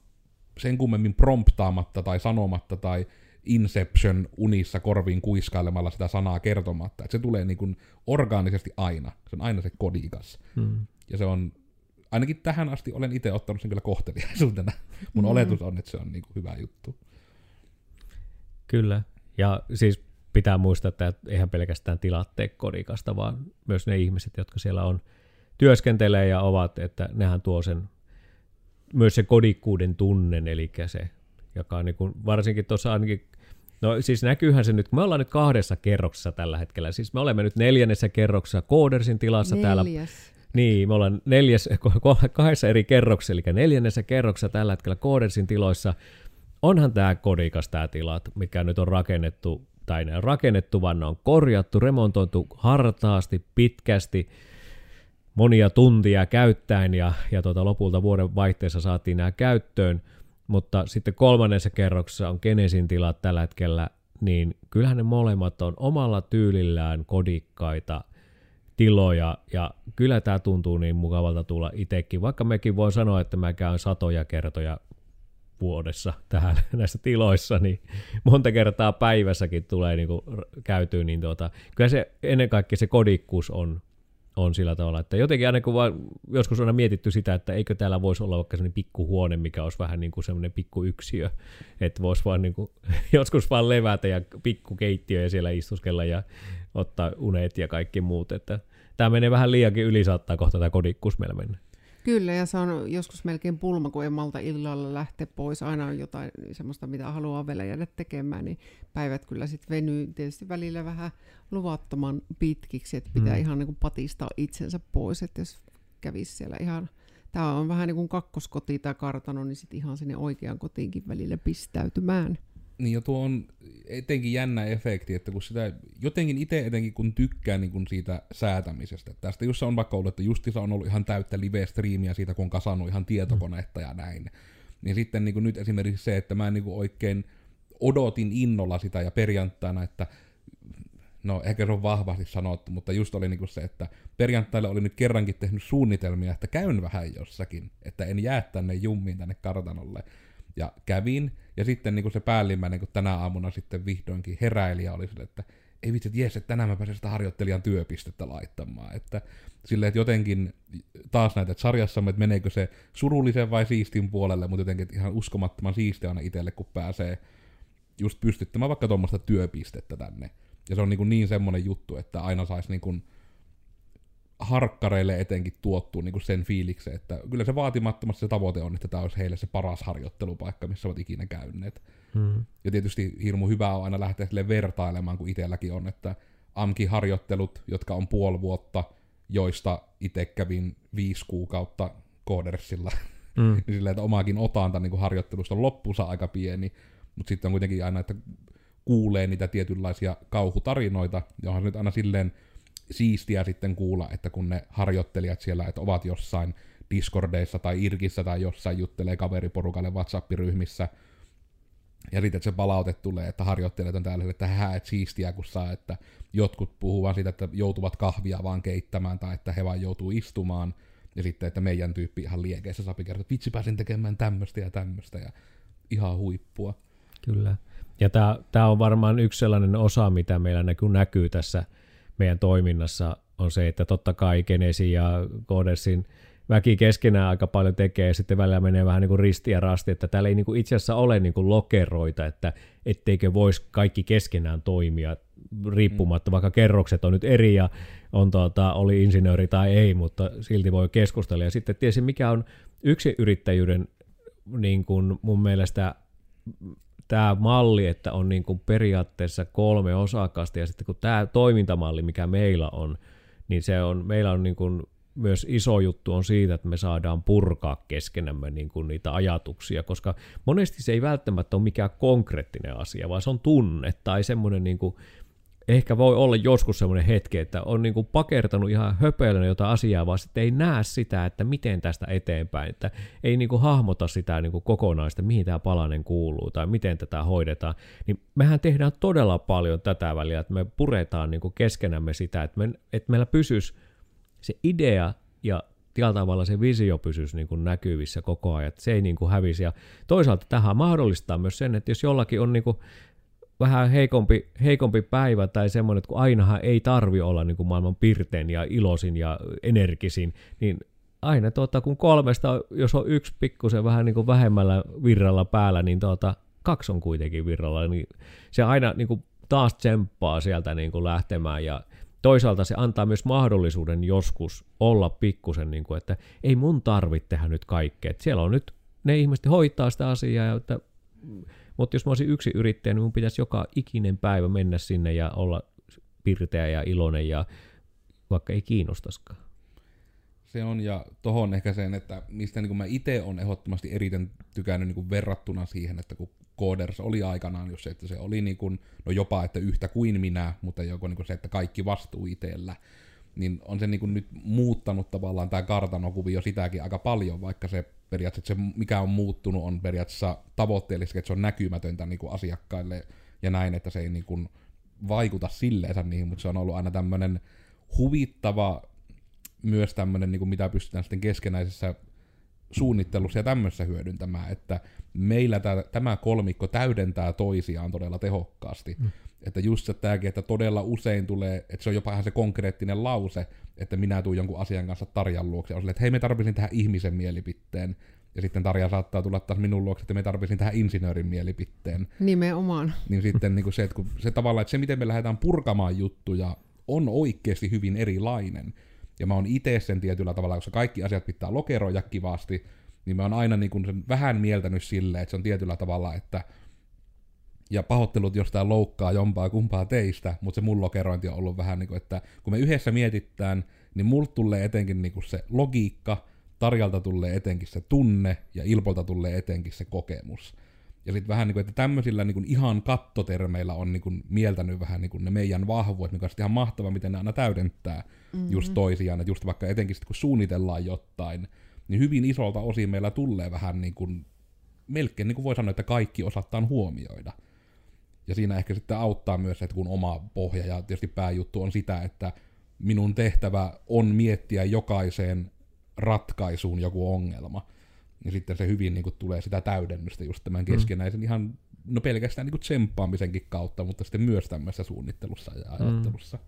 [SPEAKER 1] sen kummemmin promptaamatta tai sanomatta tai Inception unissa korviin kuiskailemalla sitä sanaa kertomatta. Että se tulee niin kuin orgaanisesti aina. Se on aina se kodikas. Hmm. Ja se on, ainakin tähän asti olen itse ottanut sen kyllä kohteliaisuutena. <laughs> Mun hmm. oletus on, että se on niin kuin hyvä juttu.
[SPEAKER 3] Kyllä. Ja siis pitää muistaa, että eihän pelkästään tilat tee kodikasta, vaan myös ne ihmiset, jotka siellä on, työskentelee ja ovat, että nehän tuo sen myös se kodikkuuden tunnen, eli se, joka on niin kuin, varsinkin tuossa ainakin, no siis näkyyhän se nyt, me ollaan nyt kahdessa kerroksessa tällä hetkellä, siis me olemme nyt neljännessä kerroksessa Koodersin tilassa
[SPEAKER 2] Neljäs.
[SPEAKER 3] täällä. Niin, me ollaan neljäs, kahdessa eri kerroksessa, eli neljännessä kerroksessa tällä hetkellä Koodersin tiloissa. Onhan tämä kodikas tämä tilat, mikä nyt on rakennettu, tai ne on rakennettu, vaan ne on korjattu, remontoitu hartaasti, pitkästi, monia tuntia käyttäen ja, ja tuota, lopulta vuoden vaihteessa saatiin nämä käyttöön, mutta sitten kolmannessa kerroksessa on Genesin tilat tällä hetkellä, niin kyllähän ne molemmat on omalla tyylillään kodikkaita tiloja. Ja kyllä tämä tuntuu niin mukavalta tulla itsekin, vaikka mekin voi sanoa, että mä käyn satoja kertoja vuodessa tähän <laughs> näissä tiloissa, niin monta kertaa päivässäkin tulee niin kuin käytyä, niin tuota, kyllä se ennen kaikkea se kodikkuus on on sillä tavalla, että jotenkin aina kun vaan, joskus on mietitty sitä, että eikö täällä voisi olla vaikka sellainen pikkuhuone, mikä olisi vähän niin kuin semmoinen pikkuyksiö, että voisi vaan niin kuin, <laughs> joskus vaan levätä ja pikkukeittiö ja siellä istuskella ja ottaa unet ja kaikki muut, että tämä menee vähän liiankin yli, saattaa kohta tämä kodikkuus meillä mennä.
[SPEAKER 2] Kyllä, ja se on joskus melkein pulma, kun ei malta illalla lähteä pois. Aina on jotain semmoista, mitä haluaa vielä jäädä tekemään, niin päivät kyllä sitten venyy tietysti välillä vähän luvattoman pitkiksi, että pitää mm. ihan niin kuin patistaa itsensä pois, että jos kävisi siellä ihan Tämä on vähän niin kuin kakkoskoti tai kartano, niin sitten ihan sinne oikean kotiinkin välillä pistäytymään.
[SPEAKER 1] Niin ja tuo on etenkin jännä efekti, että kun sitä jotenkin itse etenkin kun tykkää niin kun siitä säätämisestä. Tästä just on vaikka ollut, että justissa on ollut ihan täyttä live-striimiä siitä, kun on kasannut ihan tietokonetta ja näin. Niin sitten niin nyt esimerkiksi se, että mä niin oikein odotin innolla sitä ja perjantaina, että no ehkä se on vahvasti sanottu, mutta just oli niin se, että perjantaille oli nyt kerrankin tehnyt suunnitelmia, että käyn vähän jossakin, että en jää tänne jummiin tänne kartanolle. Ja kävin, ja sitten niin kuin se päällimmäinen, kun tänä aamuna sitten vihdoinkin heräili ja oli sille, että ei vitsi, että jes, että tänään mä pääsen sitä harjoittelijan työpistettä laittamaan. Että silleen, että jotenkin taas näitä, että sarjassamme, että meneekö se surullisen vai siistin puolelle, mutta jotenkin ihan uskomattoman siistiä aina itselle, kun pääsee just pystyttämään vaikka tuommoista työpistettä tänne. Ja se on niin, kuin niin semmoinen juttu, että aina saisi niin kuin harkkareille etenkin tuottuu niin kuin sen fiiliksen, että kyllä se vaatimattomasti se tavoite on, että tämä olisi heille se paras harjoittelupaikka, missä ovat ikinä käyneet. Hmm. Ja tietysti hirmu hyvä on aina lähteä sille vertailemaan, kun itselläkin on, että AMKI-harjoittelut, jotka on puoli vuotta, joista itse kävin viisi kuukautta koodersilla, mm. niin <laughs> silleen, että omaakin otanta niin harjoittelusta on loppuunsa aika pieni, mutta sitten on kuitenkin aina, että kuulee niitä tietynlaisia kauhutarinoita, johon nyt aina silleen siistiä sitten kuulla, että kun ne harjoittelijat siellä, että ovat jossain Discordeissa tai Irkissä tai jossain juttelee kaveriporukalle WhatsApp-ryhmissä, ja sitten se palaute tulee, että harjoittelijat on täällä, että hää, että siistiä kun saa, että jotkut puhuu vaan siitä, että joutuvat kahvia vaan keittämään, tai että he vaan joutuu istumaan, ja sitten, että meidän tyyppi ihan liekeissä saa kertoa, että vitsi pääsin tekemään tämmöistä ja tämmöistä, ja ihan huippua.
[SPEAKER 3] Kyllä. Ja tämä on varmaan yksi sellainen osa, mitä meillä näkyy, näkyy tässä meidän toiminnassa, on se, että totta kai Genesi ja Codersin väki keskenään aika paljon tekee, ja sitten välillä menee vähän niin kuin risti ja rasti, että täällä ei niin kuin itse asiassa ole niin kuin lokeroita, että etteikö voisi kaikki keskenään toimia riippumatta, mm. vaikka kerrokset on nyt eri ja on tuota, oli insinööri tai ei, mutta silti voi keskustella. Ja sitten tietysti mikä on yksi yrittäjyyden niin kuin mun mielestä tämä malli, että on niin kuin periaatteessa kolme osakasta, ja sitten kun tämä toimintamalli, mikä meillä on, niin se on, meillä on niin kuin myös iso juttu on siitä, että me saadaan purkaa keskenämme niin kuin niitä ajatuksia, koska monesti se ei välttämättä ole mikään konkreettinen asia, vaan se on tunne tai semmoinen niin kuin ehkä voi olla joskus semmoinen hetki, että on niin kuin pakertanut ihan höpöilön jotain asiaa, vaan sitten ei näe sitä, että miten tästä eteenpäin, että ei niin kuin hahmota sitä niin kuin kokonaista, mihin tämä palanen kuuluu tai miten tätä hoidetaan, niin mehän tehdään todella paljon tätä väliä, että me puretaan niin kuin keskenämme sitä, että, me, että meillä pysyisi se idea ja tällä tavalla se visio pysyisi niin kuin näkyvissä koko ajan, että se ei niin kuin hävisi. Ja toisaalta tähän mahdollistaa myös sen, että jos jollakin on niin kuin vähän heikompi, heikompi päivä tai semmoinen, että kun ainahan ei tarvi olla niin kuin maailman pirteen ja iloisin ja energisin, niin aina tuota, kun kolmesta, jos on yksi pikkusen vähän niin kuin vähemmällä virralla päällä, niin tuota, kaksi on kuitenkin virralla, niin se aina niin kuin taas tsemppaa sieltä niin kuin lähtemään ja toisaalta se antaa myös mahdollisuuden joskus olla pikkusen, niin kuin, että ei mun tarvitse tehdä nyt kaikkea. Että siellä on nyt ne ihmiset hoitaa sitä asiaa, että mutta jos mä olisin yksi yrittäjä, niin mun pitäisi joka ikinen päivä mennä sinne ja olla pirteä ja iloinen ja vaikka ei kiinnostaskaan.
[SPEAKER 1] Se on, ja tohon ehkä sen, että mistä niin mä itse on ehdottomasti eriten tykännyt niin verrattuna siihen, että kun Coders oli aikanaan just se, että se oli niin kuin, no jopa, että yhtä kuin minä, mutta joko niin se, että kaikki vastuu itsellä, niin on se niin kuin nyt muuttanut tavallaan tämä kartanokuvio sitäkin aika paljon, vaikka se periaatteessa se, mikä on muuttunut, on periaatteessa tavoitteellisesti, että se on näkymätöntä niin kuin asiakkaille ja näin, että se ei niin kuin vaikuta silleensä niihin, mutta se on ollut aina tämmöinen huvittava myös tämmöinen, niin kuin mitä pystytään sitten keskenäisessä suunnittelussa ja tämmöisessä hyödyntämään, että meillä tämä, kolmikko täydentää toisiaan todella tehokkaasti. Mm. Että just se tämäkin, että todella usein tulee, että se on jopa ihan se konkreettinen lause, että minä tuun jonkun asian kanssa Tarjan luokse, on sille, että hei me tarvitsin tähän ihmisen mielipitteen, ja sitten Tarja saattaa tulla taas minun luokse, että me tarvitsin tähän insinöörin mielipitteen.
[SPEAKER 2] Nimenomaan.
[SPEAKER 1] Niin sitten niin kuin se, että kun se tavallaan, että se miten me lähdetään purkamaan juttuja, on oikeasti hyvin erilainen. Ja mä oon itse sen tietyllä tavalla, koska kaikki asiat pitää lokeroida kivasti, niin mä oon aina niin kuin sen vähän mieltänyt silleen, että se on tietyllä tavalla, että ja pahoittelut jostain loukkaa jompaa kumpaa teistä, mutta se mun lokerointi on ollut vähän niin kuin, että kun me yhdessä mietitään, niin multa tulee etenkin niin kuin se logiikka, Tarjalta tulee etenkin se tunne ja Ilpolta tulee etenkin se kokemus. Ja sitten vähän niin kuin, että tämmöisillä niin kuin ihan kattotermeillä on niin kuin mieltänyt vähän niin kuin ne meidän vahvuudet, mikä on ihan mahtava, miten ne aina täydentää mm-hmm. just toisiaan. Että just vaikka etenkin sit, kun suunnitellaan jotain, niin hyvin isolta osin meillä tulee vähän niin kuin, melkein niin kuin voi sanoa, että kaikki osataan huomioida. Ja siinä ehkä sitten auttaa myös, että kun oma pohja ja tietysti pääjuttu on sitä, että minun tehtävä on miettiä jokaiseen ratkaisuun joku ongelma. Ja sitten se hyvin niin kuin, tulee sitä täydennystä just tämän mm. keskenäisen mm. ihan, no pelkästään niin kuin tsemppaamisenkin kautta, mutta sitten myös tämmöisessä suunnittelussa ja mm. ajattelussa. Mm.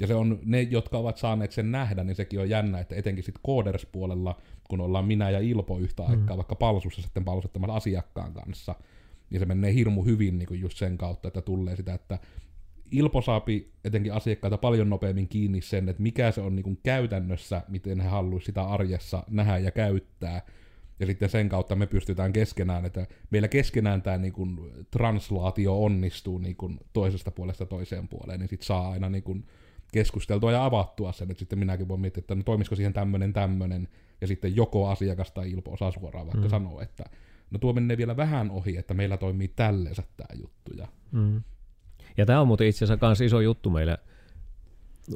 [SPEAKER 1] Ja se on ne, jotka ovat saaneet sen nähdä, niin sekin on jännä, että etenkin sitten Coders-puolella, kun ollaan minä ja Ilpo yhtä mm. aikaa vaikka palsussa sitten palsuttamassa asiakkaan kanssa, niin se menee hirmu hyvin niin kuin just sen kautta, että tulee sitä, että Ilpo saapi etenkin asiakkaita paljon nopeammin kiinni sen, että mikä se on niin kuin käytännössä, miten he haluaisivat sitä arjessa nähdä ja käyttää. Ja sitten sen kautta me pystytään keskenään, että meillä keskenään tämä niin kuin translaatio onnistuu niin kuin toisesta puolesta toiseen puoleen, niin sitten saa aina niin kuin keskusteltua ja avattua sen, että sitten minäkin voin miettiä, että no toimisiko siihen tämmöinen tämmöinen, ja sitten joko asiakas tai Ilpo osaa suoraan vaikka mm. sanoa, että no tuo menee vielä vähän ohi, että meillä toimii tällensä tämä juttu. Ja,
[SPEAKER 3] mm. ja tämä on muuten itse asiassa myös iso juttu meille.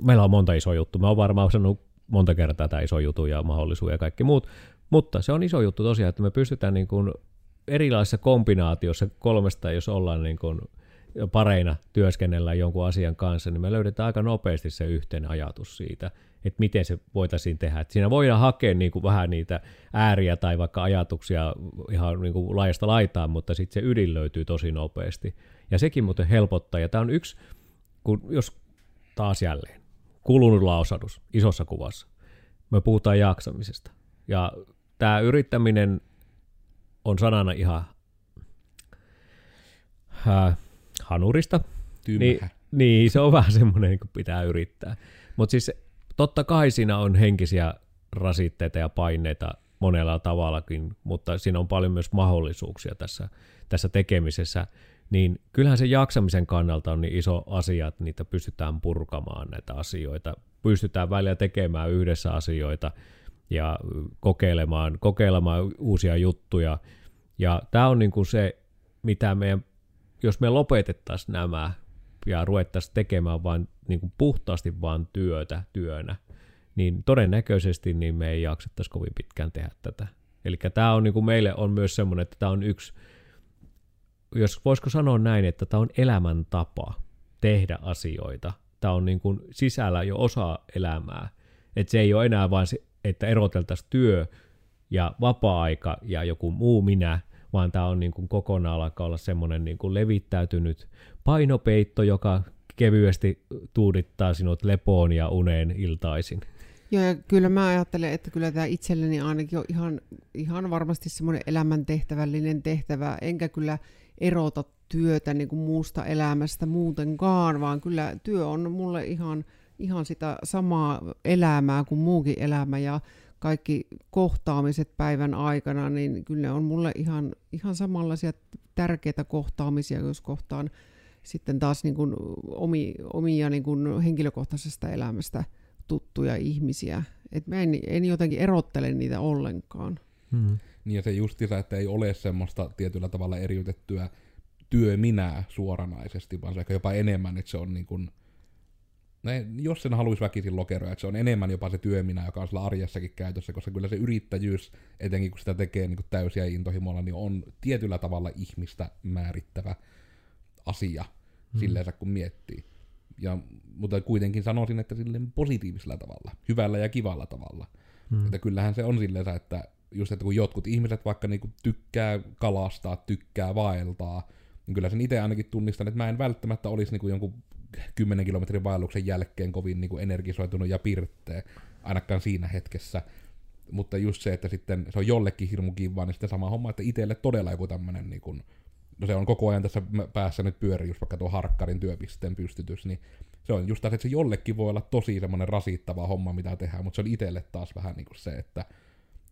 [SPEAKER 3] Meillä on monta iso juttu. Mä oon varmaan sanonut monta kertaa tämä iso juttu ja mahdollisuus ja kaikki muut. Mutta se on iso juttu tosiaan, että me pystytään niin kuin erilaisissa kombinaatioissa kolmesta, jos ollaan niin kuin pareina työskennellään jonkun asian kanssa, niin me löydetään aika nopeasti se yhteinen ajatus siitä, että miten se voitaisiin tehdä. Että siinä voidaan hakea niin kuin vähän niitä ääriä tai vaikka ajatuksia ihan niin kuin laajasta laitaan, mutta sitten se ydin löytyy tosi nopeasti. Ja sekin muuten helpottaa. Ja tämä on yksi, kun jos taas jälleen, kulunut lausadus isossa kuvassa. Me puhutaan jaksamisesta. Ja tämä yrittäminen on sanana ihan äh, hanurista. Niin, niin, se on vähän semmoinen, kun pitää yrittää. Mutta siis totta kai siinä on henkisiä rasitteita ja paineita monella tavallakin, mutta siinä on paljon myös mahdollisuuksia tässä, tässä tekemisessä, niin kyllähän se jaksamisen kannalta on niin iso asia, että niitä pystytään purkamaan näitä asioita, pystytään välillä tekemään yhdessä asioita ja kokeilemaan, kokeilemaan uusia juttuja. Ja tämä on niin kuin se, mitä meidän, jos me lopetettaisiin nämä ja ruvettaisiin tekemään vain niin kuin puhtaasti vain työtä työnä, niin todennäköisesti niin me ei jaksettaisi kovin pitkään tehdä tätä. Eli tämä on niin kuin meille on myös semmoinen, että tämä on yksi, jos voisiko sanoa näin, että tämä on elämäntapa tehdä asioita. Tämä on niin kuin sisällä jo osa elämää. Että se ei ole enää vain se, että eroteltaisiin työ ja vapaa-aika ja joku muu minä, vaan tämä on niin kuin kokonaan alkaa olla semmoinen niin kuin levittäytynyt painopeitto, joka kevyesti tuudittaa sinut lepoon ja uneen iltaisin.
[SPEAKER 2] Joo, ja kyllä mä ajattelen, että kyllä tämä itselleni ainakin on ihan, ihan varmasti semmoinen elämäntehtävällinen tehtävä, enkä kyllä erota työtä niin kuin muusta elämästä muutenkaan, vaan kyllä työ on mulle ihan, ihan sitä samaa elämää kuin muukin elämä, ja kaikki kohtaamiset päivän aikana, niin kyllä ne on mulle ihan, ihan samanlaisia tärkeitä kohtaamisia, jos kohtaan sitten taas niin kuin omi, omia niin kuin henkilökohtaisesta elämästä tuttuja ihmisiä. Et mä en, en jotenkin erottele niitä ollenkaan.
[SPEAKER 1] Hmm. Niin ja se justiinsa, että ei ole semmoista tietyllä tavalla eriytettyä työminää suoranaisesti, vaan se ehkä jopa enemmän, että se on niin kuin, ne, jos sen haluaisi väkisin lokeroida, että se on enemmän jopa se työminä, joka on sillä arjessakin käytössä, koska kyllä se yrittäjyys, etenkin kun sitä tekee niin kuin täysiä intohimolla, niin on tietyllä tavalla ihmistä määrittävä asia mm. silleen kun miettii. Ja, mutta kuitenkin sanoisin, että silleen positiivisella tavalla, hyvällä ja kivalla tavalla. Mm. Että kyllähän se on silleen, että just että kun jotkut ihmiset vaikka niinku tykkää kalastaa, tykkää vaeltaa, niin kyllä sen itse ainakin tunnistan, että mä en välttämättä olisi niinku jonkun 10 kilometrin vaelluksen jälkeen kovin niinku energisoitunut ja pirtteä, ainakaan siinä hetkessä. Mutta just se, että sitten se on jollekin hirmu kivaa, niin sitten sama homma, että itselle todella joku tämmöinen niinku, no se on koko ajan tässä päässä nyt pyöri, just vaikka tuo harkkarin työpisteen pystytys, niin se on just taas, että se jollekin voi olla tosi semmoinen rasittava homma, mitä tehdään, mutta se on itselle taas vähän niin kuin se, että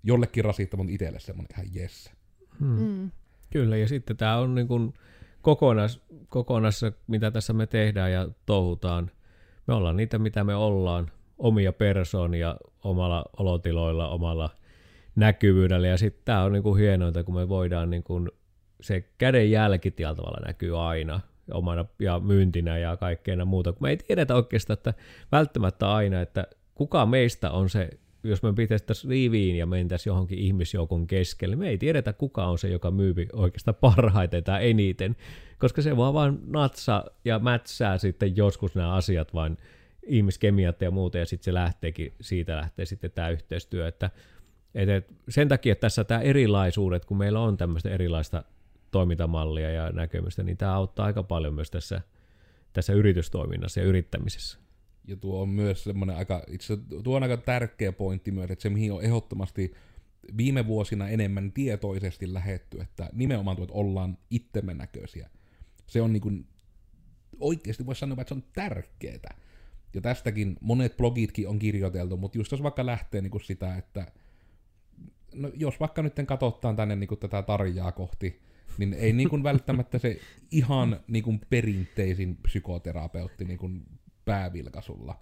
[SPEAKER 1] jollekin rasittava, mutta itselle semmoinen ihan yes.
[SPEAKER 3] Hmm. Mm. Kyllä, ja sitten tämä on niin kuin kokonais, kokonassa, mitä tässä me tehdään ja touhutaan. Me ollaan niitä, mitä me ollaan, omia persoonia omalla olotiloilla, omalla näkyvyydellä, ja sitten tämä on niin kuin hienointa, kun me voidaan niin kuin se käden jälki tavalla näkyy aina omana ja myyntinä ja kaikkeena muuta, kun me ei tiedetä oikeastaan, että välttämättä aina, että kuka meistä on se, jos me pitäisiin riiviin ja mentäisiin johonkin ihmisjoukon keskelle, me ei tiedetä kuka on se, joka myy oikeastaan parhaiten tai eniten, koska se vaan vaan natsa ja mätsää sitten joskus nämä asiat vain ihmiskemiat ja muuta, ja sitten se lähteekin, siitä lähtee sitten tämä yhteistyö, että, että sen takia tässä tämä erilaisuudet, kun meillä on tämmöistä erilaista toimintamallia ja näkemystä, niin tämä auttaa aika paljon myös tässä, tässä yritystoiminnassa ja yrittämisessä.
[SPEAKER 1] Ja tuo on myös semmoinen aika, itse tuo on aika tärkeä pointti myös, että se mihin on ehdottomasti viime vuosina enemmän tietoisesti lähetty, että nimenomaan tuo, että ollaan itsemme näköisiä. Se on niin kuin, oikeasti voisi sanoa, että se on tärkeää. Ja tästäkin monet blogitkin on kirjoiteltu, mutta just jos vaikka lähtee niin kuin sitä, että no jos vaikka nyt katsotaan tänne niin kuin tätä tarjaa kohti, niin ei niin kuin välttämättä se ihan niin kuin perinteisin psykoterapeutti niin kuin päävilkasulla.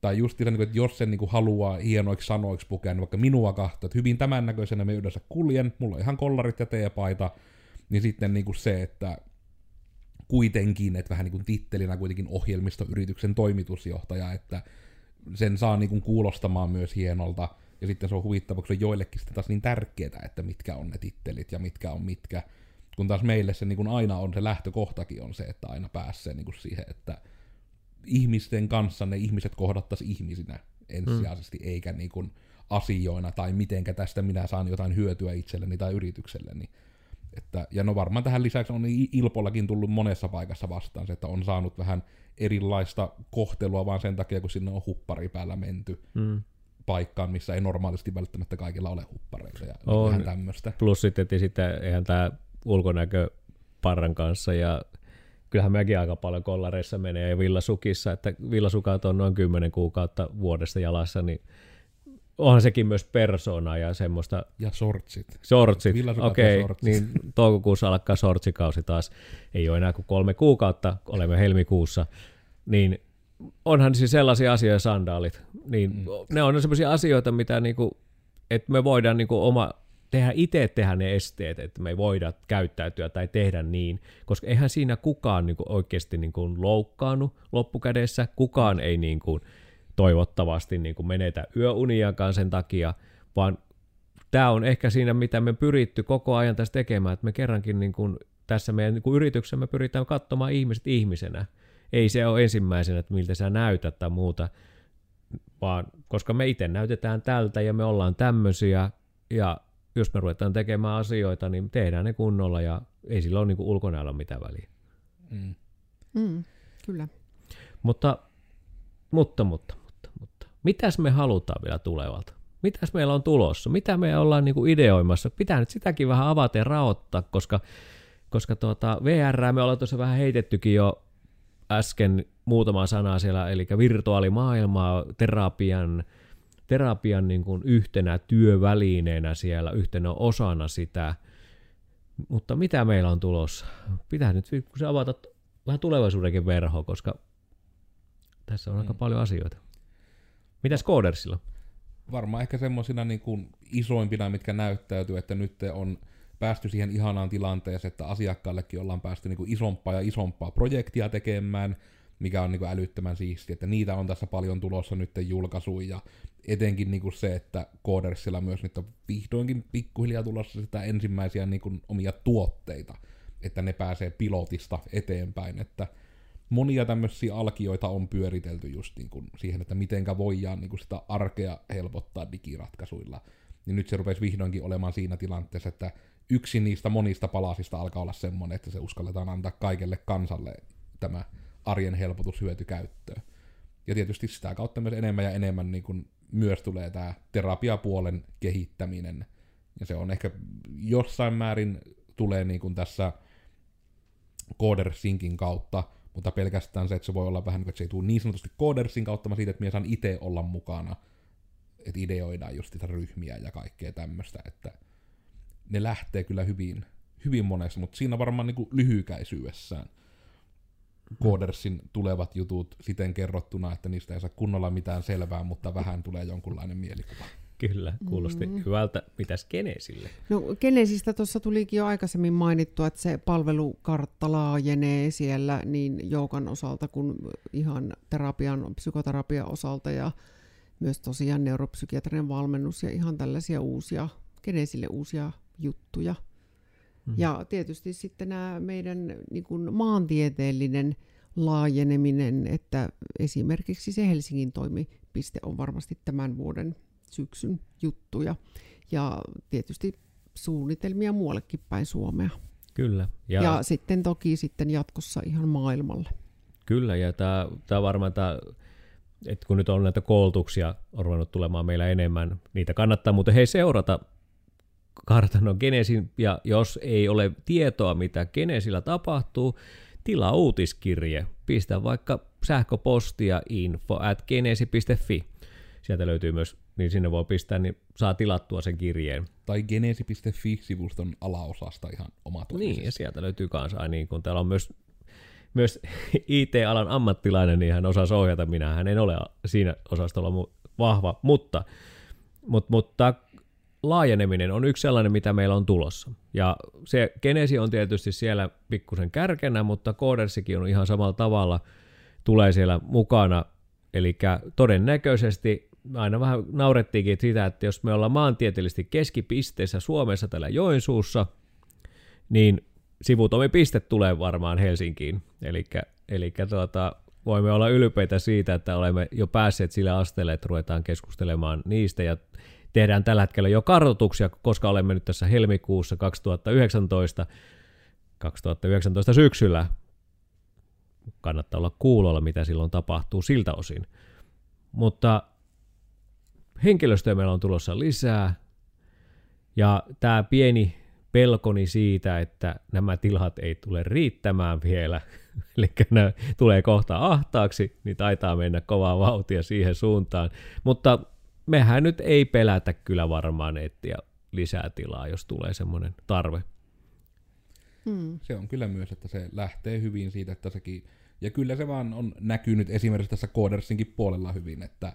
[SPEAKER 1] Tai just niin kuin, että jos sen niin kuin haluaa hienoiksi sanoiksi pukea, niin vaikka minua kahta, että hyvin tämän näköisenä me yhdessä kuljen, mulla on ihan kollarit ja teepaita, niin sitten niin kuin se, että kuitenkin, että vähän niin kuin tittelinä kuitenkin ohjelmistoyrityksen toimitusjohtaja, että sen saa niin kuin kuulostamaan myös hienolta, ja sitten se on huvittava, kun se on joillekin sitten taas niin tärkeää, että mitkä on ne tittelit ja mitkä on mitkä, kun taas meille se niin kuin aina on, se lähtökohtakin on se, että aina pääsee niin kuin siihen, että ihmisten kanssa ne ihmiset kohdattaisi ihmisinä ensisijaisesti, mm. eikä niin kuin asioina, tai mitenkä tästä minä saan jotain hyötyä itselleni tai yritykselleni. Että, ja no varmaan tähän lisäksi on Ilpollakin tullut monessa paikassa vastaan se, että on saanut vähän erilaista kohtelua vaan sen takia, kun sinne on huppari päällä menty mm. paikkaan, missä ei normaalisti välttämättä kaikilla ole huppareita ja on. vähän tämmöistä.
[SPEAKER 3] Plus sitten, sitten eihän tämä ulkonäkö parran kanssa ja kyllähän mekin aika paljon kollareissa menee ja villasukissa, että villasukat on noin 10 kuukautta vuodesta jalassa, niin onhan sekin myös persona ja semmoista
[SPEAKER 1] Ja sortsit.
[SPEAKER 3] Sortsit, okei,
[SPEAKER 1] sortsit.
[SPEAKER 3] niin toukokuussa alkaa sortsikausi taas. Ei ole enää kuin kolme kuukautta, olemme helmikuussa. Niin onhan siis sellaisia asioita, sandaalit, niin mm. ne on sellaisia asioita, mitä niinku, että me voidaan niinku oma, tehdä itse tehdä ne esteet, että me ei voida käyttäytyä tai tehdä niin, koska eihän siinä kukaan niinku oikeasti niinku loukkaannut loppukädessä, kukaan ei niinku toivottavasti niinku menetä yöuniakaan sen takia, vaan tämä on ehkä siinä, mitä me pyritty koko ajan tässä tekemään, että me kerrankin niin kuin tässä meidän niin kuin yrityksessä me pyritään katsomaan ihmiset ihmisenä. Ei se ole ensimmäisenä, että miltä sä näytät tai muuta, vaan koska me itse näytetään tältä ja me ollaan tämmöisiä ja jos me ruvetaan tekemään asioita, niin tehdään ne kunnolla ja ei sillä ole niin kuin ulkonäöllä mitään väliä.
[SPEAKER 1] Mm.
[SPEAKER 2] Mm, kyllä.
[SPEAKER 3] Mutta, mutta, mutta, mutta, mutta. Mitäs me halutaan vielä tulevalta? Mitäs meillä on tulossa? Mitä me ollaan niinku ideoimassa? Pitää nyt sitäkin vähän avata ja raottaa, koska, koska tuota, VR me ollaan tuossa vähän heitettykin jo äsken muutama sana siellä, eli virtuaalimaailmaa, terapian, terapian niin kuin yhtenä työvälineenä siellä, yhtenä osana sitä. Mutta mitä meillä on tulossa? Pitää nyt kun se avata vähän tulevaisuudenkin verho, koska tässä on aika
[SPEAKER 1] Mm.
[SPEAKER 3] paljon asioita. Mitäs Codersilla?
[SPEAKER 1] varmaan ehkä semmoisina niin kuin isoimpina, mitkä näyttäytyy, että nyt on päästy siihen ihanaan tilanteeseen, että asiakkaallekin ollaan päästy niin kuin isompaa ja isompaa projektia tekemään, mikä on niin kuin älyttömän siistiä, että niitä on tässä paljon tulossa nyt julkaisuja, ja etenkin niin kuin se, että Codersilla myös nyt on vihdoinkin pikkuhiljaa tulossa sitä ensimmäisiä niin kuin omia tuotteita, että ne pääsee pilotista eteenpäin, että monia tämmöisiä alkioita on pyöritelty just niin kuin siihen, että mitenkä voidaan niin kuin sitä arkea helpottaa digiratkaisuilla. Niin nyt se rupesi vihdoinkin olemaan siinä tilanteessa, että yksi niistä monista palasista alkaa olla semmoinen, että se uskalletaan antaa kaikelle kansalle tämä arjen helpotus hyötykäyttöön. Ja tietysti sitä kautta myös enemmän ja enemmän niin kuin myös tulee tämä terapiapuolen kehittäminen. Ja se on ehkä jossain määrin tulee niin kuin tässä Codersinkin kautta, mutta pelkästään se, että se voi olla vähän, niin että se ei tule niin sanotusti Codersin kautta, vaan siitä, että minä saan itse olla mukana, että ideoidaan just sitä ryhmiä ja kaikkea tämmöistä, että ne lähtee kyllä hyvin, hyvin monessa, mutta siinä varmaan niin kuin lyhykäisyydessään Codersin tulevat jutut siten kerrottuna, että niistä ei saa kunnolla mitään selvää, mutta vähän tulee jonkunlainen mielikuva.
[SPEAKER 3] Kyllä, kuulosti mm. hyvältä. Mitäs Genesille?
[SPEAKER 2] No Genesistä tuossa tulikin jo aikaisemmin mainittua, että se palvelukartta laajenee siellä niin joukan osalta kuin ihan terapian, psykoterapian osalta ja myös tosiaan neuropsykiatrinen valmennus ja ihan tällaisia uusia, Genesille uusia juttuja. Mm. Ja tietysti sitten nämä meidän niin kuin maantieteellinen laajeneminen, että esimerkiksi se Helsingin toimipiste on varmasti tämän vuoden syksyn juttuja. Ja tietysti suunnitelmia muuallekin päin Suomea.
[SPEAKER 3] Kyllä.
[SPEAKER 2] Ja, ja sitten toki sitten jatkossa ihan maailmalle.
[SPEAKER 3] Kyllä, ja tämä, tämä varmaan tämä, että kun nyt on näitä koulutuksia on ruvennut tulemaan meillä enemmän, niitä kannattaa muuten hei seurata kartanon Genesin, ja jos ei ole tietoa, mitä Genesillä tapahtuu, tilaa uutiskirje, pistä vaikka sähköpostia info at genesi.fi. Sieltä löytyy myös, niin sinne voi pistää, niin saa tilattua sen kirjeen.
[SPEAKER 1] Tai genesi.fi-sivuston alaosasta ihan oma
[SPEAKER 3] Niin, ja sieltä löytyy kanssa, niin kun täällä on myös, myös <laughs> IT-alan ammattilainen, niin hän osaa ohjata. Minähän en ole siinä osastolla vahva, mutta, mutta, mutta laajeneminen on yksi sellainen, mitä meillä on tulossa. Ja se Genesi on tietysti siellä pikkusen kärkenä, mutta Codersikin on ihan samalla tavalla tulee siellä mukana. Eli todennäköisesti aina vähän naurettiinkin sitä, että jos me ollaan maantieteellisesti keskipisteessä Suomessa tällä Joensuussa, niin sivutoimipiste tulee varmaan Helsinkiin. Eli tuota, voimme olla ylpeitä siitä, että olemme jo päässeet sille asteelle, että ruvetaan keskustelemaan niistä ja tehdään tällä hetkellä jo kartoituksia, koska olemme nyt tässä helmikuussa 2019, 2019 syksyllä. Kannattaa olla kuulolla, mitä silloin tapahtuu siltä osin. Mutta henkilöstöä meillä on tulossa lisää, ja tämä pieni pelkoni siitä, että nämä tilat ei tule riittämään vielä, <laughs> eli ne tulee kohta ahtaaksi, niin taitaa mennä kovaa vauhtia siihen suuntaan. Mutta mehän nyt ei pelätä kyllä varmaan etsiä lisää tilaa, jos tulee semmoinen tarve.
[SPEAKER 2] Hmm.
[SPEAKER 1] Se on kyllä myös, että se lähtee hyvin siitä, että sekin... Ja kyllä se vaan on näkynyt esimerkiksi tässä Codersinkin puolella hyvin, että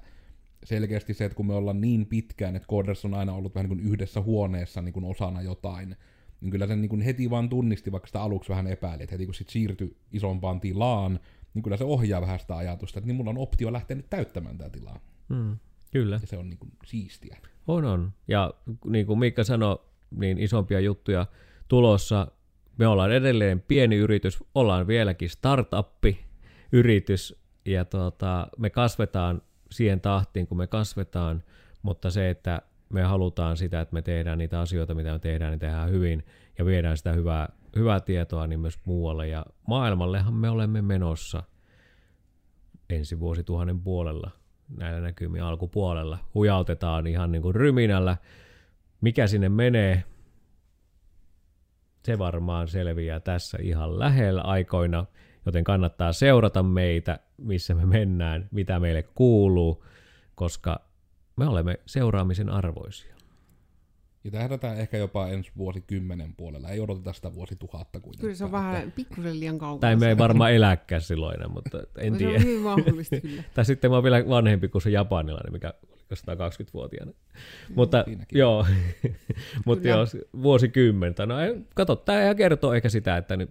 [SPEAKER 1] selkeästi se, että kun me ollaan niin pitkään, että Coders on aina ollut vähän niin kuin yhdessä huoneessa niin kuin osana jotain, niin kyllä sen niin kuin heti vaan tunnisti, vaikka sitä aluksi vähän epäili, että heti kun sit siirtyi isompaan tilaan, niin kyllä se ohjaa vähän sitä ajatusta, että niin mulla on optio lähteä nyt täyttämään tätä tilaa.
[SPEAKER 3] Hmm. Kyllä.
[SPEAKER 1] Ja se on niin kuin siistiä.
[SPEAKER 3] On, on. Ja niin kuin Mikka sanoi, niin isompia juttuja tulossa. Me ollaan edelleen pieni yritys, ollaan vieläkin startuppi yritys, ja tuota, me kasvetaan siihen tahtiin, kun me kasvetaan, mutta se, että me halutaan sitä, että me tehdään niitä asioita, mitä me tehdään, niin tehdään hyvin, ja viedään sitä hyvää, hyvää tietoa niin myös muualle, ja maailmallehan me olemme menossa ensi vuosituhannen puolella näillä näkymin alkupuolella. Hujautetaan ihan niin kuin ryminällä. Mikä sinne menee, se varmaan selviää tässä ihan lähellä aikoina, joten kannattaa seurata meitä, missä me mennään, mitä meille kuuluu, koska me olemme seuraamisen arvoisia.
[SPEAKER 1] Ja tähdätään ehkä jopa ensi vuosikymmenen puolella. Ei odoteta sitä vuosituhatta kuitenkaan.
[SPEAKER 2] Kyllä se on
[SPEAKER 1] että-
[SPEAKER 2] vähän pikkusen liian kaukana.
[SPEAKER 3] Tai me ei varmaan eläkään silloin mutta <laughs> en
[SPEAKER 2] se
[SPEAKER 3] tiedä.
[SPEAKER 2] on hyvin mahdollista kyllä. <laughs>
[SPEAKER 3] Tai sitten mä oon vielä vanhempi kuin se japanilainen, mikä oli 120-vuotiaana. Mutta
[SPEAKER 1] siinäkin.
[SPEAKER 3] joo, <laughs> mutta joo, vuosikymmentä. No ei, kato, tämä kertoo ehkä sitä, että nyt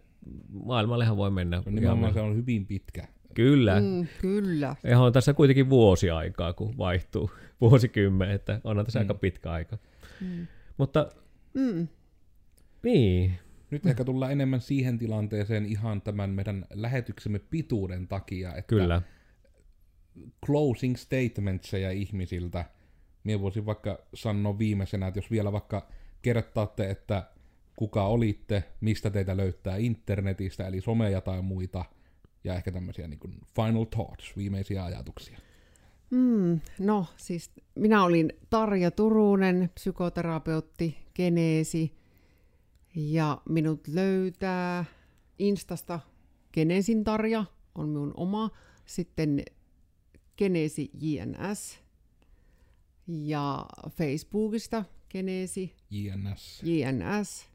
[SPEAKER 3] maailmallehan voi mennä.
[SPEAKER 1] No nimenomaan se on hyvin pitkä.
[SPEAKER 3] Kyllä. Mm.
[SPEAKER 2] Mm, kyllä.
[SPEAKER 3] Ja on tässä kuitenkin vuosi aikaa, kun vaihtuu vuosikymmen, että onhan tässä mm. aika pitkä aika.
[SPEAKER 2] Mm.
[SPEAKER 3] Mutta
[SPEAKER 2] Mm.
[SPEAKER 3] niin,
[SPEAKER 1] Nyt ehkä tullaan enemmän siihen tilanteeseen ihan tämän meidän lähetyksemme pituuden takia, että
[SPEAKER 3] kyllä.
[SPEAKER 1] closing statementseja ihmisiltä. Mie voisin vaikka sanoa viimeisenä, että jos vielä vaikka kertaatte, että kuka olitte, mistä teitä löytää internetistä, eli someja tai muita, ja ehkä tämmöisiä niin kuin final thoughts, viimeisiä ajatuksia.
[SPEAKER 2] Mm, no siis minä olin Tarja Turunen, psykoterapeutti, geneesi ja minut löytää Instasta Geneesin Tarja, on minun oma, sitten Geneesi JNS ja Facebookista Geneesi
[SPEAKER 1] JNS.
[SPEAKER 2] JNS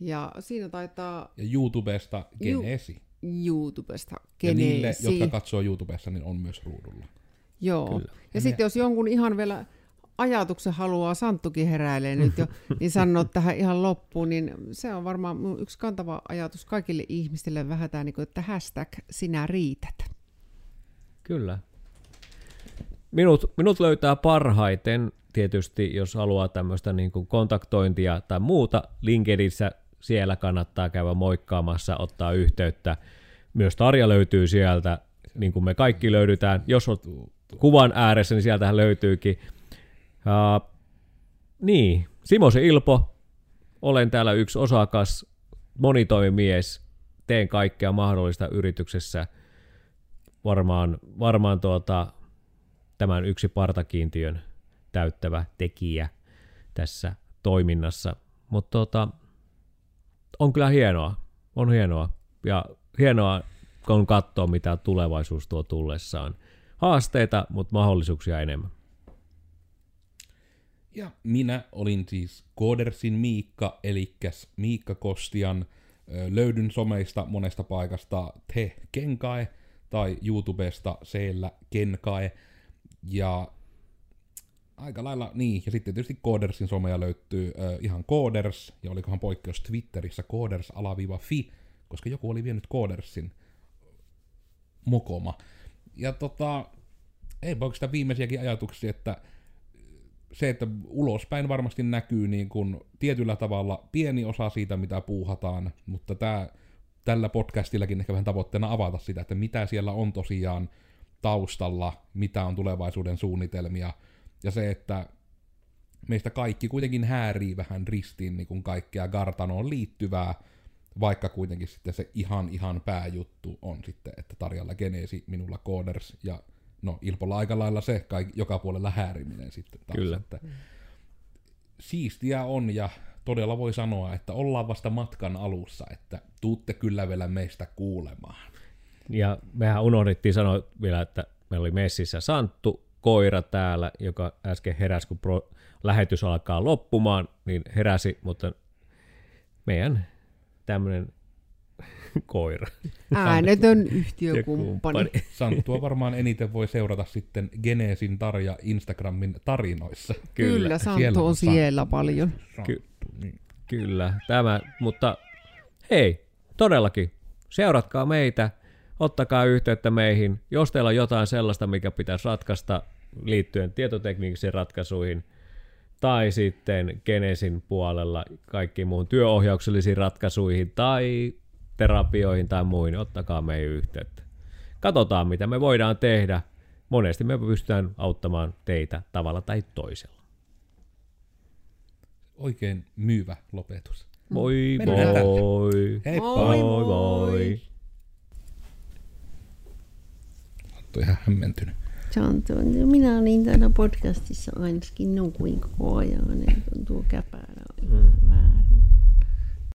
[SPEAKER 2] ja siinä taitaa
[SPEAKER 1] Ja YouTubesta Genesi.
[SPEAKER 2] YouTubesta
[SPEAKER 1] Ja niille,
[SPEAKER 2] Geneesi.
[SPEAKER 1] jotka katsoo YouTubessa, niin on myös ruudulla.
[SPEAKER 2] Joo.
[SPEAKER 3] Kyllä.
[SPEAKER 1] Ja
[SPEAKER 2] sitten jos jonkun ihan vielä ajatuksen haluaa, Santtukin heräilee nyt jo, <laughs> niin sanoa tähän ihan loppuun, niin se on varmaan mun yksi kantava ajatus kaikille ihmisille vähän tämä, niin kuin, että hashtag sinä riität.
[SPEAKER 3] Kyllä. Minut, minut löytää parhaiten tietysti, jos haluaa tämmöistä niin kuin kontaktointia tai muuta. LinkedInissä siellä kannattaa käydä moikkaamassa, ottaa yhteyttä. Myös Tarja löytyy sieltä, niin kuin me kaikki löydetään. Jos olet kuvan ääressä, niin sieltähän löytyykin. Uh, niin, Simosen Ilpo, olen täällä yksi osakas, monitoimimies, teen kaikkea mahdollista yrityksessä. Varmaan, varmaan tuota, tämän yksi partakiintiön täyttävä tekijä tässä toiminnassa. Mutta tota, on kyllä hienoa, on hienoa. Ja hienoa, kun katsoo, mitä tulevaisuus tuo tullessaan. Haasteita, mutta mahdollisuuksia enemmän.
[SPEAKER 1] Ja minä olin siis Koodersin Miikka, eli Miikka Kostian. Löydyn someista monesta paikasta Te Kenkae tai YouTubesta Seellä Kenkae. Ja aika lailla niin. Ja sitten tietysti Koodersin someja löytyy ö, ihan Kooders, ja olikohan poikkeus Twitterissä Kooders-fi, koska joku oli vienyt Koodersin mokoma. Ja tota, ei oikeastaan viimeisiäkin ajatuksia, että se, että ulospäin varmasti näkyy niin kuin tietyllä tavalla pieni osa siitä, mitä puuhataan, mutta tää, tällä podcastillakin ehkä vähän tavoitteena avata sitä, että mitä siellä on tosiaan taustalla, mitä on tulevaisuuden suunnitelmia, ja se, että meistä kaikki kuitenkin häärii vähän ristiin niin kuin kaikkea Gartanoon liittyvää, vaikka kuitenkin sitten se ihan ihan pääjuttu on sitten, että Tarjalla Geneesi, minulla Coders ja no Ilpolla aika lailla se kaik, joka puolella hääriminen sitten taas.
[SPEAKER 3] Kyllä.
[SPEAKER 1] Että siistiä on ja todella voi sanoa, että ollaan vasta matkan alussa, että tuutte kyllä vielä meistä kuulemaan.
[SPEAKER 3] Ja mehän unohdettiin sanoa vielä, että meillä oli messissä Santtu, koira täällä, joka äsken heräsi, kun pro, lähetys alkaa loppumaan, niin heräsi, mutta meidän tämmöinen koira.
[SPEAKER 2] Äänetön yhtiökumppani.
[SPEAKER 1] Santtua varmaan eniten voi seurata sitten Geneesin Tarja Instagramin tarinoissa.
[SPEAKER 2] Kyllä, Kyllä Santtu on siellä paljon.
[SPEAKER 3] Ky- kyllä, tämä, mutta hei, todellakin, seuratkaa meitä, ottakaa yhteyttä meihin, jos teillä on jotain sellaista, mikä pitäisi ratkaista liittyen tietoteknisiin ratkaisuihin, tai sitten Genesin puolella kaikkiin muuhun työohjauksellisiin ratkaisuihin, tai terapioihin tai muihin, ottakaa meihin yhteyttä. Katsotaan, mitä me voidaan tehdä. Monesti me pystytään auttamaan teitä tavalla tai toisella.
[SPEAKER 1] Oikein myyvä lopetus.
[SPEAKER 3] Moi moi.
[SPEAKER 1] Heippa.
[SPEAKER 2] Moi
[SPEAKER 3] Moi moi.
[SPEAKER 1] Santtu ihan hämmentynyt.
[SPEAKER 4] Se on tuo, minä olin täällä podcastissa ainakin nukuin koko ajan, niin tuo käpälä oli mm. väärä.